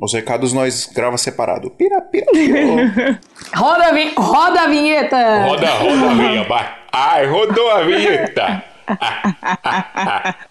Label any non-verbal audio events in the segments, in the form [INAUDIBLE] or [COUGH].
Os recados nós grava separado. Pira, pira, pira. [LAUGHS] roda, a vi... roda a vinheta! Roda, roda a vinheta. Ai, rodou a vinheta. [LAUGHS]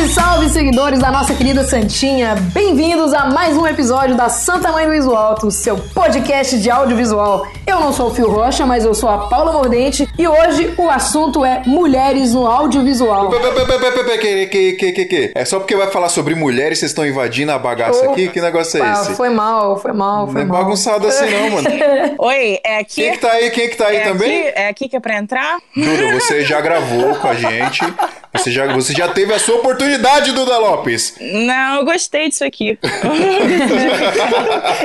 Salve, salve, seguidores da nossa querida Santinha! Bem-vindos a mais um episódio da Santa Mãe do Iso Alto, seu podcast de audiovisual. Eu não sou o Fio Rocha, mas eu sou a Paula Mordente e hoje o assunto é mulheres no audiovisual. Que, que, que, que, que? É só porque vai falar sobre mulheres, vocês estão invadindo a bagaça aqui? Que negócio é Ah, esse? foi mal, foi mal, foi Não é mal. bagunçado assim não, mano. [LAUGHS] Oi, é aqui. Quem que tá aí? Quem que tá aí é também? Aqui, é aqui que é pra entrar? Duda, você já [LAUGHS] gravou com a gente. Você já, você já teve a sua oportunidade, Duda Lopes. Não, eu gostei disso aqui. [LAUGHS]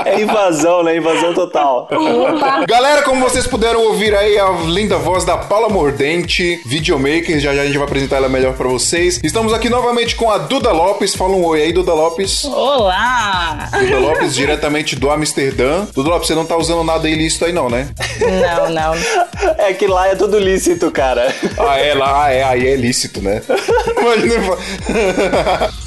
É invasão, né? Invasão total. Opa! Galera, como vocês puderam ouvir aí a linda voz da Paula Mordente, videomaker, já já a gente vai apresentar ela melhor pra vocês. Estamos aqui novamente com a Duda Lopes. Fala um oi aí, Duda Lopes. Olá! Duda Lopes, diretamente do Amsterdã. Duda Lopes, você não tá usando nada ilícito aí não, né? Não, não. É que lá é tudo lícito, cara. Ah, é, lá, ah, é, aí é lícito, né? [LAUGHS] Imagina.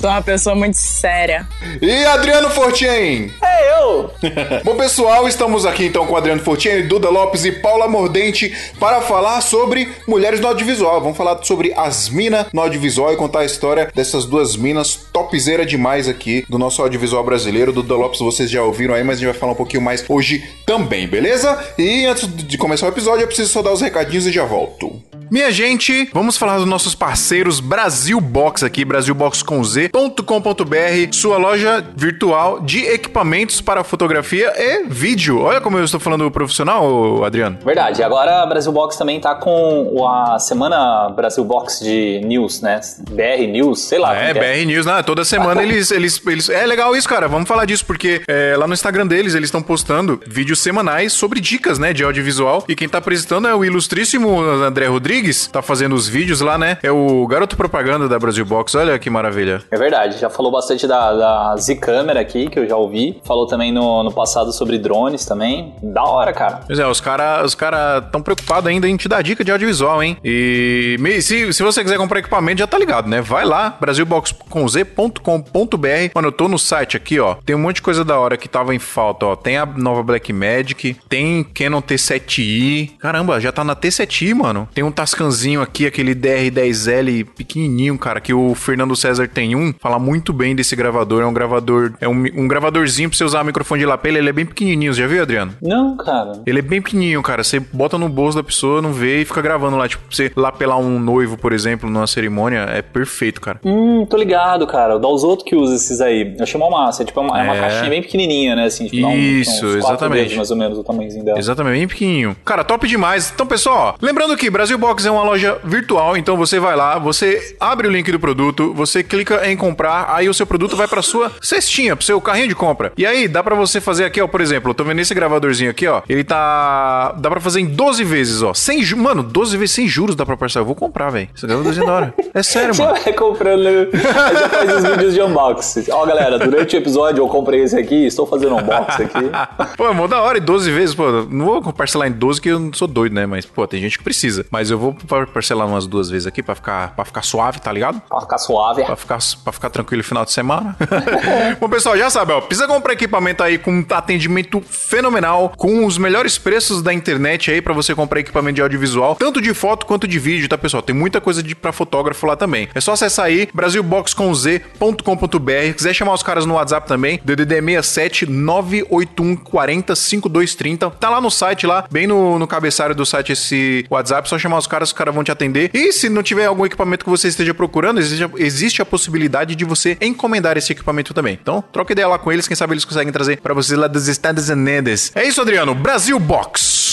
Sou uma pessoa muito séria. e Adriano Fortin? É eu! [LAUGHS] Bom, pessoal, estamos aqui então com Adriano Fortini, Duda Lopes e Paula Mordente para falar sobre mulheres no audiovisual. Vamos falar sobre as minas no audiovisual e contar a história dessas duas minas topzera demais aqui do nosso audiovisual brasileiro. Duda Lopes vocês já ouviram aí, mas a gente vai falar um pouquinho mais hoje também, beleza? E antes de começar o episódio, eu preciso só dar os recadinhos e já volto. Minha gente, vamos falar dos nossos parceiros Brasil Box aqui, brasilbox.com.br, sua loja virtual de equipamentos para fotografia e vídeo. Olha como eu estou falando profissional, Adriano. Verdade, agora a Brasil Box também tá com a semana Brasil Box de News, né? BR News, sei lá. É, BR News, né? Toda semana eles, eles, eles. É legal isso, cara. Vamos falar disso, porque é, lá no Instagram deles eles estão postando vídeos semanais sobre dicas, né? De audiovisual. E quem tá apresentando é o ilustríssimo André Rodrigues. Tá fazendo os vídeos lá, né? É o garoto propaganda da Brasil Box. Olha que maravilha. É verdade, já falou bastante da, da Z-Câmera aqui, que eu já ouvi. Falou também no, no passado sobre drones também. Da hora, cara. Pois é, os caras os cara tão preocupados ainda em te dar dica de audiovisual, hein? E se, se você quiser comprar equipamento, já tá ligado, né? Vai lá, brasilbox.com.br. Mano, eu tô no site aqui, ó. Tem um monte de coisa da hora que tava em falta, ó. Tem a nova Blackmagic, tem Canon T7i. Caramba, já tá na T7i, mano. Tem um Tascanzinho aqui, aquele DR10L pequenininho, cara, que o Fernando César tem um. Fala muito bem desse gravador. É um gravador, é um, um gravadorzinho pra você usar microfone de lapela. Ele é bem pequenininho, você já viu, Adriano? Não, cara. Ele é bem pequenininho, cara. Você bota no bolso da pessoa, não vê e fica gravando lá. Tipo, pra você lapelar um noivo, por exemplo, numa cerimônia, é perfeito, cara. Hum, tô ligado, cara. O dos outros que usa esses aí. Eu chamo uma massa. É tipo uma, é uma É. caixinha bem pequenininha, né? Assim, tipo, dá um- Isso, exatamente. dedos, mais ou menos o tamanhozinho dela. Exatamente, bem pequenininho. Cara, top demais. Então, pessoal, ó, lembrando que Brasil Box é uma loja virtual, então você vai lá, você abre o link do produto, você clica em comprar, aí o seu produto vai pra sua cestinha, pro seu carrinho de compra. E aí, dá pra você fazer aqui, ó, por exemplo, eu tô vendo esse gravadorzinho aqui, ó, ele tá... dá pra fazer em 12 vezes, ó. Sem. Mano, 12 vezes sem juros dá pra parcelar. Eu vou comprar, velho. Esse gravadorzinho da hora. É sério, Você mano. vai comprando, já faz os vídeos de unboxing. Ó, galera, durante o episódio eu comprei esse aqui, estou fazendo unboxing aqui. [LAUGHS] Pô, é mó da hora, e 12 vezes, pô, não vou parcelar em 12 que eu não sou doido, né? Mas, pô, tem gente que precisa. Mas eu vou par- parcelar umas duas vezes aqui pra ficar, pra ficar suave, tá ligado? Pra ficar suave. Pra ficar, pra ficar tranquilo no final de semana. [LAUGHS] Bom, pessoal, já sabe, ó, precisa comprar equipamento aí com atendimento fenomenal, com os melhores preços da internet aí pra você comprar equipamento de audiovisual, tanto de foto quanto de vídeo, tá, pessoal? Tem muita coisa de pra fotógrafo lá também. É só acessar aí brasilbox.com.br, quiser chamar os caras no WhatsApp também, DDD 67 981 40 5230. Tá lá no site lá, bem no, no cabeçalho do site esse WhatsApp, só chamar os caras, os caras vão te atender. E se não tiver algum equipamento que você esteja procurando, existe, a- existe a possibilidade de você encomendar esse equipamento também. Então, troca ideia lá com eles, quem sabe eles conseguem trazer pra vocês lá dos Estados Unidos. É isso, Adriano. Brasil Box.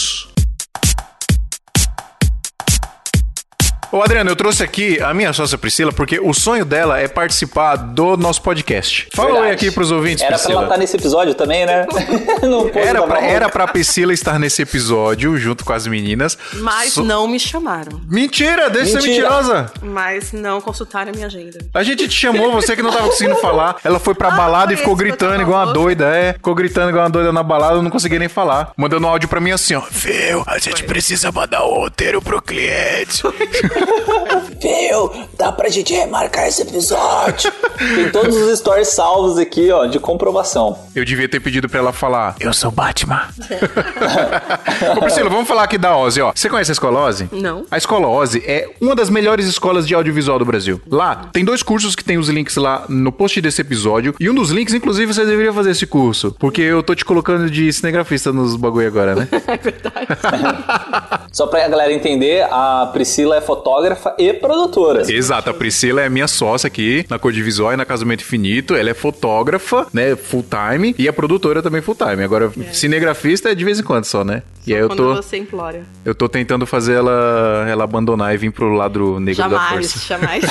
Ô, Adriano, eu trouxe aqui a minha sócia Priscila, porque o sonho dela é participar do nosso podcast. Fala oi Verdade. aqui pros ouvintes, Era pra Priscila. ela estar nesse episódio também, né? [LAUGHS] Não Era pra, era pra Priscila estar nesse episódio junto com as meninas. Mas So- não me chamaram. Mentira, deixa de ser Mentira. mentirosa. Mas não consultaram a minha agenda. A gente te chamou, você que não tava conseguindo falar. Ela foi pra Ah, balada e foi ficou gritando igual uma doida, é. Ficou gritando igual uma doida na balada, eu não conseguia nem falar. Mandando um áudio pra mim assim, ó. Viu, a gente precisa mandar o roteiro pro cliente. [LAUGHS] Viu? Dá pra gente remarcar esse episódio. Tem todos os stories salvos aqui, ó, de comprovação. Eu devia ter pedido pra ela falar, eu sou Batman. [LAUGHS] Ô, Priscila, vamos falar aqui da Ozzy, ó. Você conhece a escola Ozzy? Não. A escola Ozzy é uma das melhores escolas de audiovisual do Brasil. Lá, tem dois cursos que tem os links lá no post desse episódio. E um dos links, inclusive, você deveria fazer esse curso. Porque eu tô te colocando de cinegrafista nos bagulho agora, né? [LAUGHS] É verdade. Só pra galera entender, a Priscila é fotógrafa e produtora. Exato, a Priscila é minha sócia aqui na Cor de Visual e na Casamento Infinito. Ela é fotógrafa, né, full time, e a produtora também full time. Agora, cinegrafista é de vez em quando só, né? E aí eu Quando tô, você implora. eu tô tentando fazer ela, ela abandonar e vir pro lado negro da Jamais, força. jamais.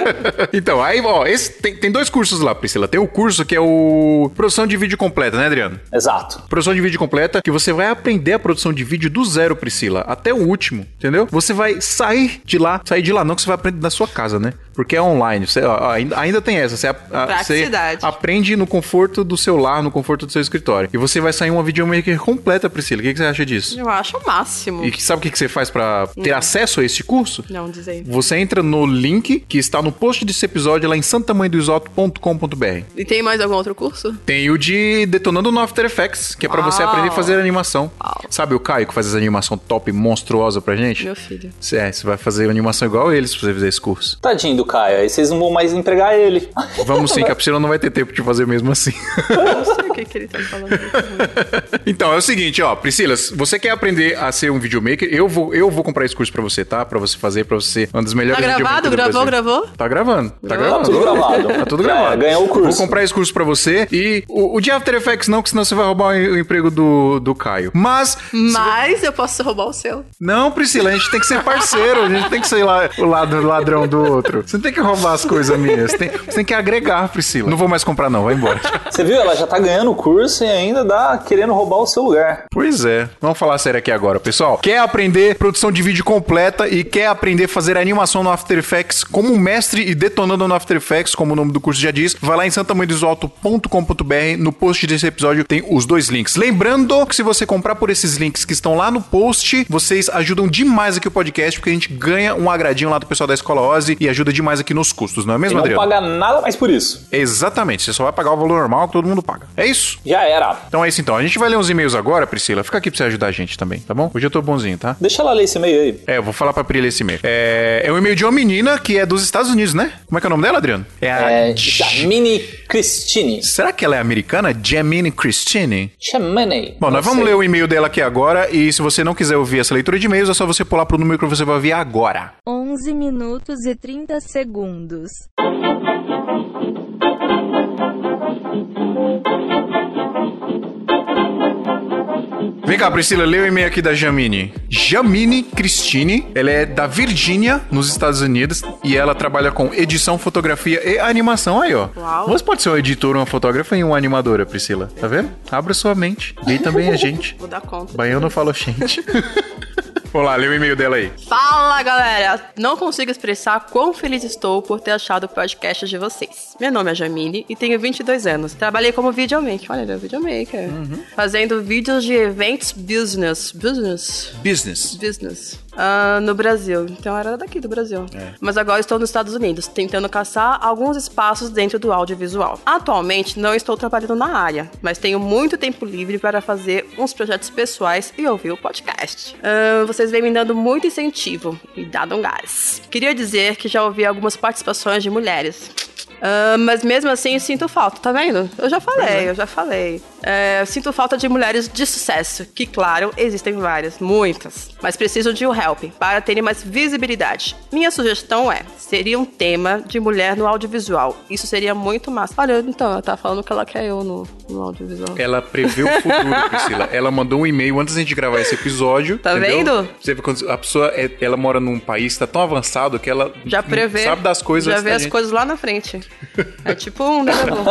[LAUGHS] então, aí, ó, esse, tem, tem dois cursos lá, Priscila. Tem o curso que é o Produção de Vídeo Completa, né, Adriano? Exato. Produção de vídeo completa, que você vai aprender a produção de vídeo do zero, Priscila, até o último, entendeu? Você vai sair de lá, sair de lá não que você vai aprender na sua casa, né? Porque é online, você, ó, ainda, ainda tem essa, você, a- você aprende no conforto do seu lar, no conforto do seu escritório. E você vai sair uma videomaker completa, Priscila. O que, que você acha disso? Eu acho o máximo. E que- sabe o que, que você faz pra ter acesso a esse curso? Não, dizer. Você entra no link que está no post desse episódio lá em santamanhodoisoto.com.br. E tem mais algum outro curso? Tem o de Detonando no After Effects, que é pra você aprender a fazer animação. Uau. Sabe o Caio que faz essa animação top, monstruosa pra gente? Meu filho. É, você vai fazer animação igual eles se você fizer esse curso. Tadinho do Caio, aí vocês não vão mais empregar ele. [LAUGHS] Vamos sim, que a Priscila não vai ter tempo de fazer mesmo assim. Não sei o que, que ele tá falando. [LAUGHS] então, é o seguinte, ó, Priscila, se você quer aprender a ser um videomaker, eu vou, eu vou comprar esse curso pra você, tá? Pra você fazer, pra você ser uma das melhores Tá gravado? Gravou, gravou? Tá gravando. Tá gravando. Tá tudo gravado. Tá tudo Já [LAUGHS] gravado. é, ganhou o curso. Vou comprar esse curso pra você. E o, o de After Effects não, que senão você vai roubar o, emprego do, do Caio. Mas Mas eu posso roubar o seu. Não, Priscila, a gente tem que ser parceiro, a gente tem que ser lá, o lado ladrão do outro. Você não tem que roubar as coisas minhas, você tem, você tem que agregar, Priscila. Não vou mais comprar, não, vai embora. Você viu? Ela já tá ganhando o curso e ainda dá querendo roubar o seu lugar. Pois é. Vamos falar sério aqui agora, pessoal. Quer aprender produção de vídeo completa e quer aprender a fazer animação no After Effects como mestre e detonando no After Effects, como o nome do curso já diz, vai lá em santamanhodosalto.com.br. No post desse episódio tem os dois links. Lembrando que se você comprar por esses links que estão lá no post, vocês ajudam demais aqui o podcast, porque a gente ganha um agradinho lá do pessoal da Escola Ozzy e ajuda demais aqui nos custos, não é E mesmo, não Adriano? paga nada mais por isso. Exatamente. Você só vai pagar o valor normal que todo mundo paga. É isso? Já era. Então é isso então. A gente vai ler uns e-mails agora, Priscila. Fica aqui pra você ajudar a gente também, tá bom? Hoje eu tô bonzinho, tá? Deixa ela ler esse e-mail aí. É, eu vou falar pra Pri ler esse e-mail. É, é um e-mail de uma menina que é dos Estados Unidos, né? Como é que é o nome dela, Adriano? É a... É, Jamini Christine. Será que ela é americana? Jamine Christine? Chamane. Bom, nós vamos ler o e-mail dela aqui agora e se você não quiser ouvir essa leitura de e-mails, é só você pular pro número que você vai ouvir agora. 11 minutos e 30 segundos. Vem cá, Priscila, lê o e-mail aqui da Jamine. Jamine Christine, ela é da Virgínia, nos Estados Unidos, e ela trabalha com edição, fotografia e animação. Aí, ó. Uau. Você pode ser um editor, uma fotógrafa e uma animadora, Priscila. Tá vendo? Abra sua mente. E também a gente. [LAUGHS] Vou dar conta. Baiano fala gente. [LAUGHS] Vamos lá, lê o e-mail dela aí. Fala, galera! Não consigo expressar quão feliz estou por ter achado o podcast de vocês. Meu nome é Jamile e tenho 22 anos. Trabalhei como videomaker. Olha, ele é videomaker. Fazendo vídeos de eventos business. Business? Business. Business. Ah, no Brasil. Então era daqui do Brasil. Mas agora estou nos Estados Unidos, tentando caçar alguns espaços dentro do audiovisual. Atualmente não estou trabalhando na área, mas tenho muito tempo livre para fazer uns projetos pessoais e ouvir o podcast. Ah, vocês vêm me dando muito incentivo e dado um gás. Queria dizer que já ouvi algumas participações de mulheres. Ah, mas mesmo assim, sinto falta, tá vendo? Eu já falei, eu já falei. É, sinto falta de mulheres de sucesso, que, claro, existem várias, muitas, mas precisam de um help para terem mais visibilidade. Minha sugestão é: seria um tema de mulher no audiovisual. Isso seria muito massa. Olha, então, ela tá falando que ela quer eu no, no audiovisual. Ela prevê o futuro, [LAUGHS] Priscila. Ela mandou um e-mail antes da gente gravar esse episódio. Tá entendeu? vendo? Você vê quando a pessoa é- ela mora num país que tá tão avançado que ela Já prevê. sabe das coisas. Já vê as gente. coisas lá na frente. É tipo um negócio.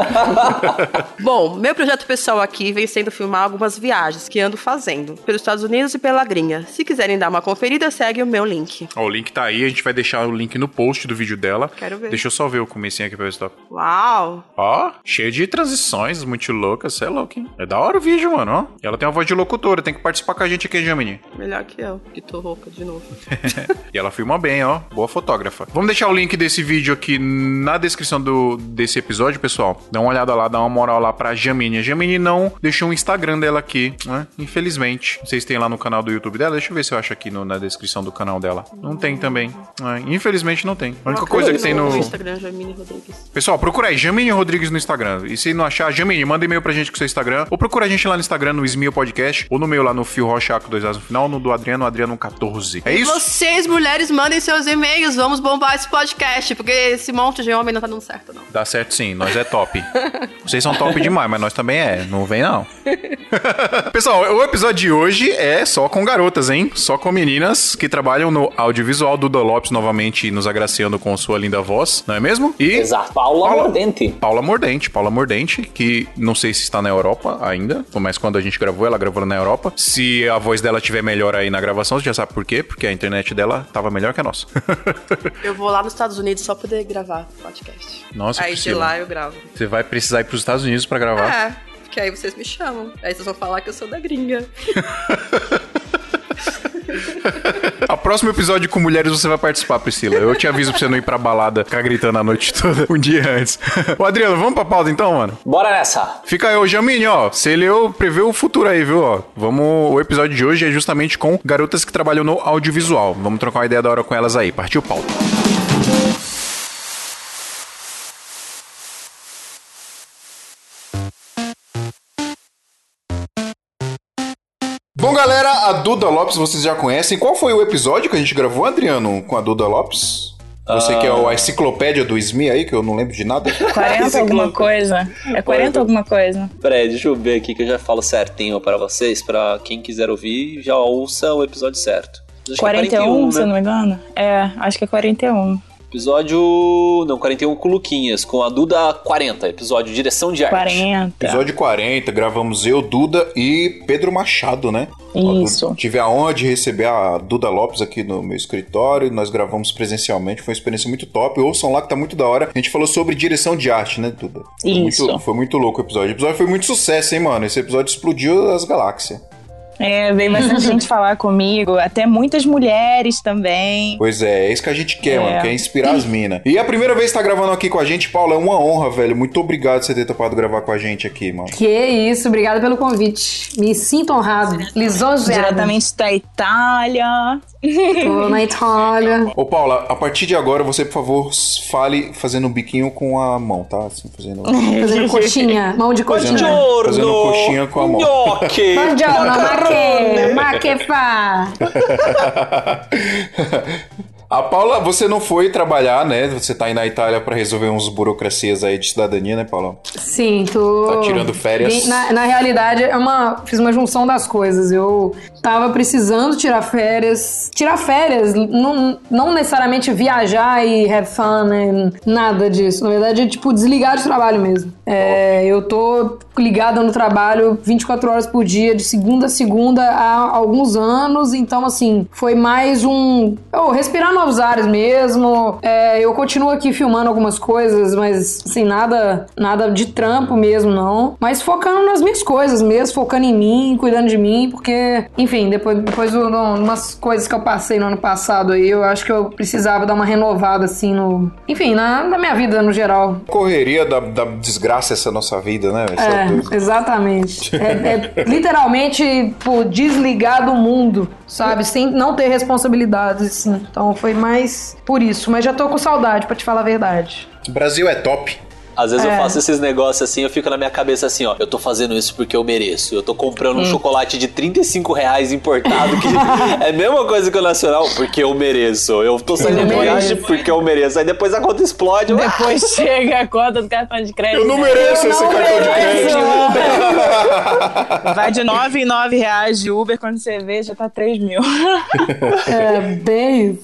[LAUGHS] Bom, meu projeto pessoal aqui vem sendo filmar algumas viagens que ando fazendo pelos Estados Unidos e pela gringa. Se quiserem dar uma conferida, segue o meu link. Ó, o link tá aí, a gente vai deixar o link no post do vídeo dela. Quero ver. Deixa eu só ver o comecinho aqui pra ver se tá. Uau! Ó, cheio de transições, muito loucas, você é louco, hein? É da hora o vídeo, mano, ó. E ela tem uma voz de locutora, tem que participar com a gente aqui, Jamini. Melhor que eu, que tô rouca de novo. [LAUGHS] E ela filma bem, ó. Boa fotógrafa. Vamos deixar o link desse vídeo aqui na descrição do, desse episódio, pessoal. Dá uma olhada lá, dá uma moral lá pra Jamine. A Jamine não deixou o Instagram dela aqui, né? Infelizmente. Vocês têm lá no canal do YouTube dela? Deixa eu ver se eu acho aqui no- na descrição do canal dela. Não tem também. É, infelizmente não tem. A única coisa que tem no. Instagram, Jamine Rodrigues. Pessoal, procura aí, Jamine Rodrigues no Instagram. E se não achar, Jamine, manda e-mail pra gente com seu Instagram. Ou procura a gente lá no Instagram, no Smil Podcast. Ou no meu lá no Fio Rocha com dois As no final. No do Adriano, Adriano 14. É isso? Vocês, mulheres, mandem seus e-mails. Vamos bombar esse podcast, porque esse monte de homem não tá dando certo, não. Dá certo sim, nós é top. [LAUGHS] Vocês são top demais, mas nós também é. Não vem não. [LAUGHS] Pessoal, o episódio de hoje é só com garotas, hein? Só com meninas que trabalham no audiovisual. Duda Lopes novamente nos agraciando com sua linda voz, não é mesmo? E Exato. Paula, Paula- Mordente. Paula Mordente, Paula Mordente, que não sei se está na Europa ainda, mas quando a gente gravou, ela gravou na Europa. Se a voz dela estiver melhor aí na gravação, você já sabe por quê, porque a internet dela tava melhor que a nossa. [LAUGHS] Eu vou lá nos Estados Unidos só poder gravar podcast. Nossa, Aí de Priscila. lá eu gravo. Você vai precisar ir pros Estados Unidos pra gravar. É, porque aí vocês me chamam. Aí vocês vão falar que eu sou da gringa. [LAUGHS] A próximo episódio com mulheres você vai participar, Priscila. Eu te aviso pra você não ir pra balada ficar gritando a noite toda, um dia antes. Ô, Adriano, vamos pra pauta então, mano? Bora nessa. Fica aí, ô Jamine, ó. Você leu, prevê o futuro aí, viu? Ó, vamos. O episódio de hoje é justamente com garotas que trabalham no audiovisual. Vamos trocar uma ideia da hora com elas aí. Partiu pauta. Bom, galera, a Duda Lopes vocês já conhecem. Qual foi o episódio que a gente gravou, Adriano, com a Duda Lopes? Você que é o- a enciclopédia do SMI aí, que eu não lembro de nada. [LAUGHS] 40 alguma coisa. É 40 alguma coisa. Peraí, deixa eu ver aqui que eu já falo certinho pra vocês, pra quem quiser ouvir, já ouça o episódio certo. Acho que é 41, se eu né? não me engano? É, acho que é 41. Episódio. Não, 41 com Luquinhas, com a Duda 40, episódio Direção de Arte. 40. Episódio 40, gravamos eu, Duda e Pedro Machado, né? Isso. Eu tive a honra de receber a Duda Lopes aqui no meu escritório. Nós gravamos presencialmente, foi uma experiência muito top. Ouçam lá que tá muito da hora. A gente falou sobre direção de arte, né, Duda? Foi Isso. Muito, foi muito louco o episódio. O episódio foi muito sucesso, hein, mano? Esse episódio explodiu as galáxias. É, veio bastante gente [LAUGHS] falar comigo, até muitas mulheres também. Pois é, é isso que a gente quer, É. mano. Quer inspirar as minas. E a primeira vez que tá gravando aqui com a gente, Paulo, é uma honra, velho. Muito obrigado por você ter topado gravar com a gente aqui, mano. Que isso, obrigada pelo convite. Me sinto honrado. Lisonjeada. Diretamente da Itália. Tô na Itália. Ô, Paula, a partir de agora, você, por favor, fale fazendo um biquinho com a mão, tá? Assim, fazendo. [LAUGHS] Fazendo coxinha. Mão de coxinha. Buongiorno! Fazendo coxinha com a mão. Nhoque! Buongiorno, ma che? Ma che fa? [LAUGHS] A Paula, você não foi trabalhar, né? Você tá aí na Itália pra resolver uns burocracias aí de cidadania, né, Paula? Sim, tô. Tá tirando férias? Na, na realidade, é uma, fiz uma junção das coisas. Eu tava precisando tirar férias. Tirar férias, não, não necessariamente viajar e have fun, né? Nada disso. Na verdade, é tipo desligar de trabalho mesmo. É, eu tô ligada no trabalho 24 horas por dia, de segunda a segunda, há alguns anos. Então, assim, foi mais um. Oh, respirar novos ares mesmo. É, eu continuo aqui filmando algumas coisas, mas assim, nada, nada de trampo mesmo, não. Mas focando nas minhas coisas mesmo, focando em mim, cuidando de mim, porque, enfim, depois, depois de umas coisas que eu passei no ano passado aí, eu acho que eu precisava dar uma renovada, assim, no. Enfim, na, na minha vida no geral. Correria da, da desgraça essa nossa vida, né? É, exatamente. [LAUGHS] É, é literalmente pô, desligar do mundo, sabe? Sem não ter responsabilidades, assim. Então foi mais por isso. Mas já tô com saudade, pra te falar a verdade. O Brasil é top. Às vezes eu faço esses negócios assim, eu fico na minha cabeça assim, ó. Eu tô fazendo isso porque eu mereço. Eu tô comprando um chocolate de 35 reais importado, que [LAUGHS] é a mesma coisa que o nacional, porque eu mereço. Eu tô saindo de viagem porque eu mereço. Aí depois a conta explode. Depois [LAUGHS] chega a conta do cartão de crédito. Eu não mereço Eu esse não cartão de mereço. crédito. Vai de 9 em 9 reais de Uber, quando você vê, já tá 3 mil. [LAUGHS] É, bem.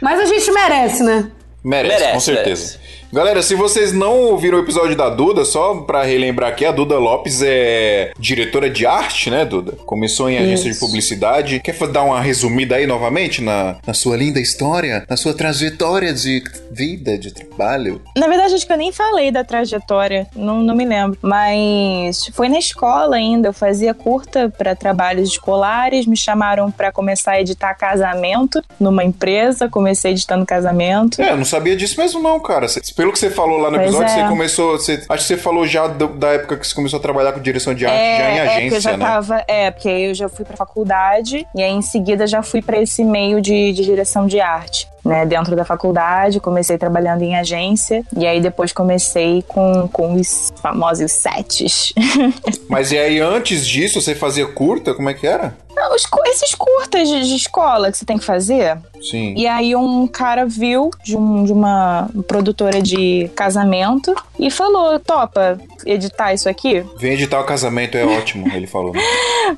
Mas a gente merece, né? Merece, Merece, com certeza. merece. Galera, se vocês não ouviram o episódio da Duda, só pra relembrar aqui, a Duda Lopes é diretora de arte, né, Duda? Começou em agência de publicidade. Quer dar uma resumida aí novamente na, na sua linda história, na sua trajetória de vida, de trabalho? Na verdade, acho que eu nem falei da trajetória, não, não me lembro. Mas foi na escola ainda, eu fazia curta para trabalhos escolares, me chamaram para começar a editar casamento numa empresa, comecei editando casamento. É, eu não sabia disso mesmo não, cara. Cê- pelo que você falou lá no Pois episódio, é. você começou... Você, acho que você falou já do- da época que você começou a trabalhar com direção de arte, já em é, porque eu agência, já né? tava, é, porque eu já fui pra faculdade e aí em seguida já fui para esse meio de, de direção de arte. Né, dentro da faculdade, comecei trabalhando em agência e aí depois comecei com, com os famosos sets. [LAUGHS] Mas e aí, antes disso, você fazia curta? Como é que era? Não, os esses curtas de, de escola que você tem que fazer. Sim. E aí um cara viu de, um- de uma produtora de casamento e falou: topa editar isso aqui? Vem editar o casamento, é ótimo, ele falou. [LAUGHS]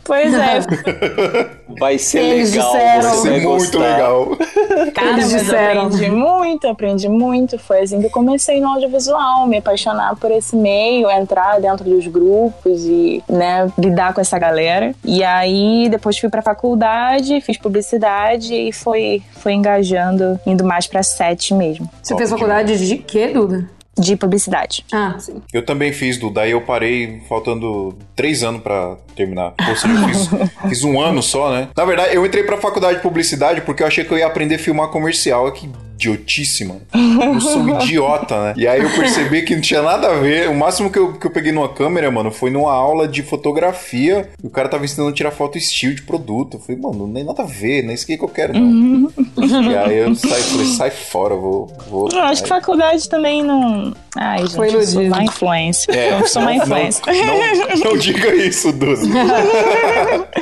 Pois é, Vai ser Eles legal. disseram. Vai você ser muito gostar. legal. cara, Eles mas disseram. aprendi muito, aprendi muito. Foi assim que eu comecei no audiovisual, me apaixonar por esse meio, entrar dentro dos grupos e, né, lidar com essa galera. E aí depois fui pra faculdade, fiz publicidade e foi, foi engajando, indo mais pra sete mesmo, Você Top fez faculdade de quê, Duda? De publicidade. Ah, sim. Eu também fiz, Duda. Aí eu parei faltando três anos pra terminar. Ou seja, eu fiz, [LAUGHS] fiz um ano só, né? Na verdade, eu entrei pra faculdade de publicidade porque eu achei que eu ia aprender a filmar comercial. Que idiotíssima. Eu sou um idiota, né? E aí eu percebi que não tinha nada a ver. O máximo que eu, que eu peguei numa câmera, mano, foi numa aula de fotografia. E o cara tava ensinando a tirar foto estilo de produto. Eu falei, mano, não tem nada a ver, não é isso que eu quero, não. e aí eu saí, falei, sai fora, vou. vou Eu acho que faculdade também não. Ai, gente, Foi eu sou má influência. É, eu sou má não- influência. Não, não, não diga isso, Duda. [LAUGHS]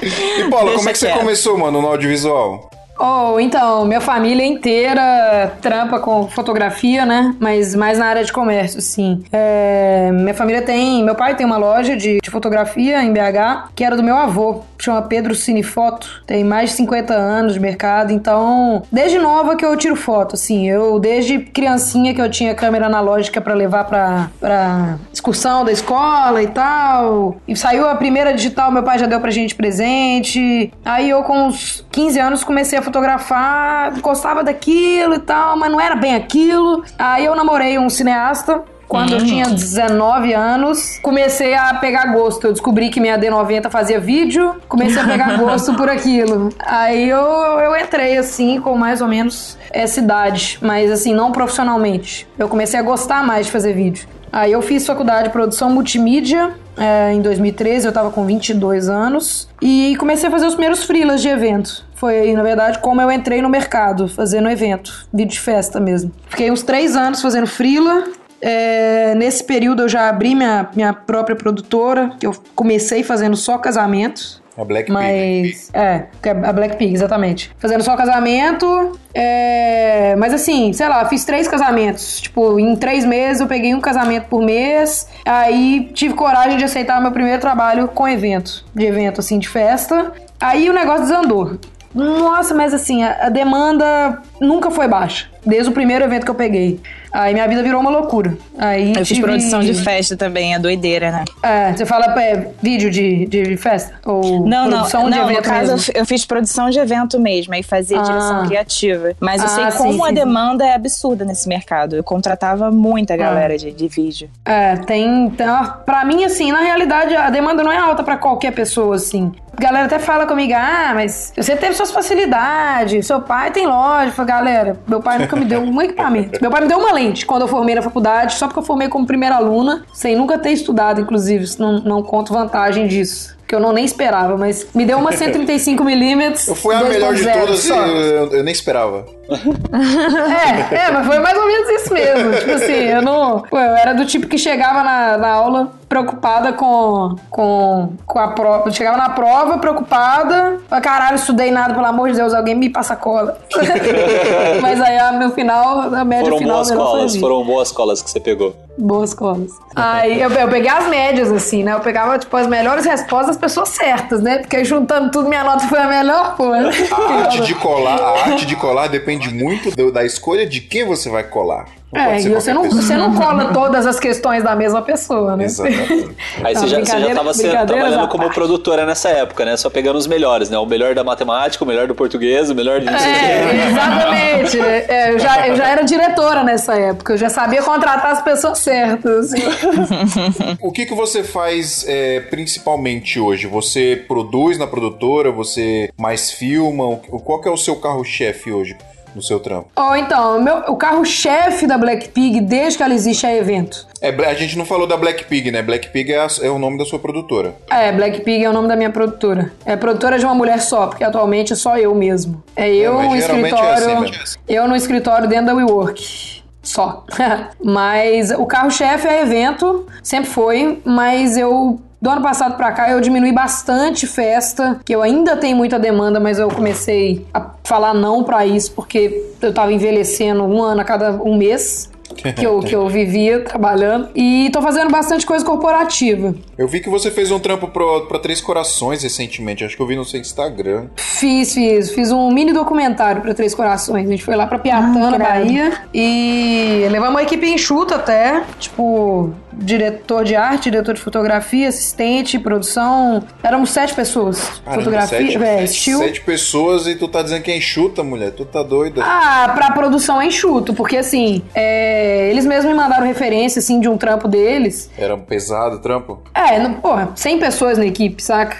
e Paula, Deixa como é que você começou, mano, no audiovisual? Oh, então, minha família inteira trampa com fotografia, né? Mas mais na área de comércio, sim. É, minha família tem. Meu pai tem uma loja de, de fotografia em BH, que era do meu avô. Chama Pedro Cinefoto. Tem mais de 50 anos de mercado. Então, desde nova que eu tiro foto, assim. Eu, desde criancinha que eu tinha câmera analógica pra levar pra, pra excursão da escola e tal. E saiu a primeira digital, meu pai já deu pra gente presente. Aí eu, com uns 15 anos, comecei a fotografar, gostava daquilo e tal, mas não era bem aquilo. Aí eu namorei um cineasta. Quando eu tinha 19 anos, comecei a pegar gosto. Eu descobri que minha D90 fazia vídeo, comecei a pegar [LAUGHS] gosto por aquilo. Aí eu, eu entrei assim, com mais ou menos essa idade, mas assim, não profissionalmente. Eu comecei a gostar mais de fazer vídeo. Aí eu fiz faculdade de produção multimídia é, em 2013, eu tava com 22 anos. E comecei a fazer os primeiros freelas de evento. Foi, na verdade, como eu entrei no mercado, fazendo evento, vídeo de festa mesmo. Fiquei uns três anos fazendo freela. É, nesse período eu já abri minha, minha própria produtora, que eu comecei fazendo só casamento. A Black Pig. Mas. É, que é a Black Pig, exatamente. Fazendo só casamento. é, mas assim, sei lá, fiz três casamentos. Tipo, em três meses eu peguei um casamento por mês. Aí tive coragem de aceitar meu primeiro trabalho com evento. De evento, assim, de festa. Aí o negócio desandou. Nossa, mas assim, a, a demanda nunca foi baixa. Desde o primeiro evento que eu peguei. Aí minha vida virou uma loucura. Aí Eu fiz tive- produção de festa também, é doideira, né? É, você fala é, vídeo de, de festa? Ou Não, não, produção não. de evento no caso, mesmo? eu fiz produção de evento mesmo, aí fazia Ah. direção criativa. Mas eu Ah, sei sim, como sim, a demanda é absurda nesse mercado. Eu contratava muita Ah. galera de, de vídeo. É, tem, tem. Pra mim, assim, na realidade, a demanda não é alta pra qualquer pessoa, assim. A galera até fala comigo, ah, mas você teve suas facilidades, seu pai tem loja. Eu falo, galera, meu pai nunca me deu um equipamento. Meu pai me deu uma lente quando eu formei na faculdade, só porque eu formei como primeira aluna, sem nunca ter estudado, inclusive. Não, não conto vantagem disso. Que eu não nem esperava, mas me deu uma 135mm. Eu fui a melhor de todas eu, eu nem esperava. É, é, mas foi mais ou menos isso mesmo. Tipo assim, eu não. pô, eu era do tipo que chegava na, na aula preocupada com, com, com a prova. Chegava na prova preocupada. Falei, caralho, estudei nada, pelo amor de Deus, alguém me passa cola. [LAUGHS] mas aí ah, no final, a média Foram final boas colas, foram boas colas que você pegou. Boas colas. Aí eu, eu peguei as médias, assim, né? Eu pegava, tipo, as melhores respostas das pessoas certas, né? Porque juntando tudo, minha nota foi a melhor, pô. A arte de colar, a arte de colar depende muito do- da escolha de quem você vai colar. Não É, e você não, pessoa. você não cola todas as questões da mesma pessoa, né? Exatamente. Aí Não, você, já, você já tava sendo- brincadeiras trabalhando como parte. produtora nessa época, né? Só pegando os melhores, né? O melhor da matemática, o melhor do português, o melhor de. É, exatamente. É, eu, já, eu já era diretora nessa época, eu já sabia contratar as pessoas certas. [LAUGHS] O que, que você faz é, principalmente hoje? Você produz na produtora? Você mais filma? O- Qual que é o seu carro-chefe hoje no seu trampo? Ou então, o meu, o carro-chefe da Black Pig, desde que ela existe, é evento. É, a gente não falou da Black Pig, né? Black Pig é, a- é o nome da sua produtora. É, Black Pig é o nome da minha produtora. É produtora de uma mulher só, porque atualmente é só eu mesmo. É eu mas no geralmente é escritório. assim mesmo. eu no escritório dentro da WeWork. Só. [LAUGHS] mas o carro-chefe é evento, sempre foi, mas eu. Do ano passado pra cá eu diminui bastante festa, que eu ainda tenho muita demanda, mas eu comecei a falar não pra isso, porque eu tava envelhecendo um ano a cada um mês que eu, que eu vivia trabalhando. E tô fazendo bastante coisa corporativa. Eu vi que você fez um trampo pro, pra Três Corações recentemente. Acho que eu vi no seu Instagram. Fiz, fiz. Fiz um mini documentário pra Três Corações. A gente foi lá pra Piatã, na Bahia. E levamos uma equipe enxuta até. Tipo, diretor de arte, diretor de fotografia, assistente, produção. Éramos sete pessoas. Caramba, fotografia, sete, é, estilo. sete pessoas e tu tá dizendo que é enxuta, mulher. Tu tá doida. Ah, pra produção é enxuto, porque assim, é, eles mesmos me mandaram referência, assim, de um trampo deles. Era um pesado o trampo? É, não, porra, 100 pessoas na equipe, saca?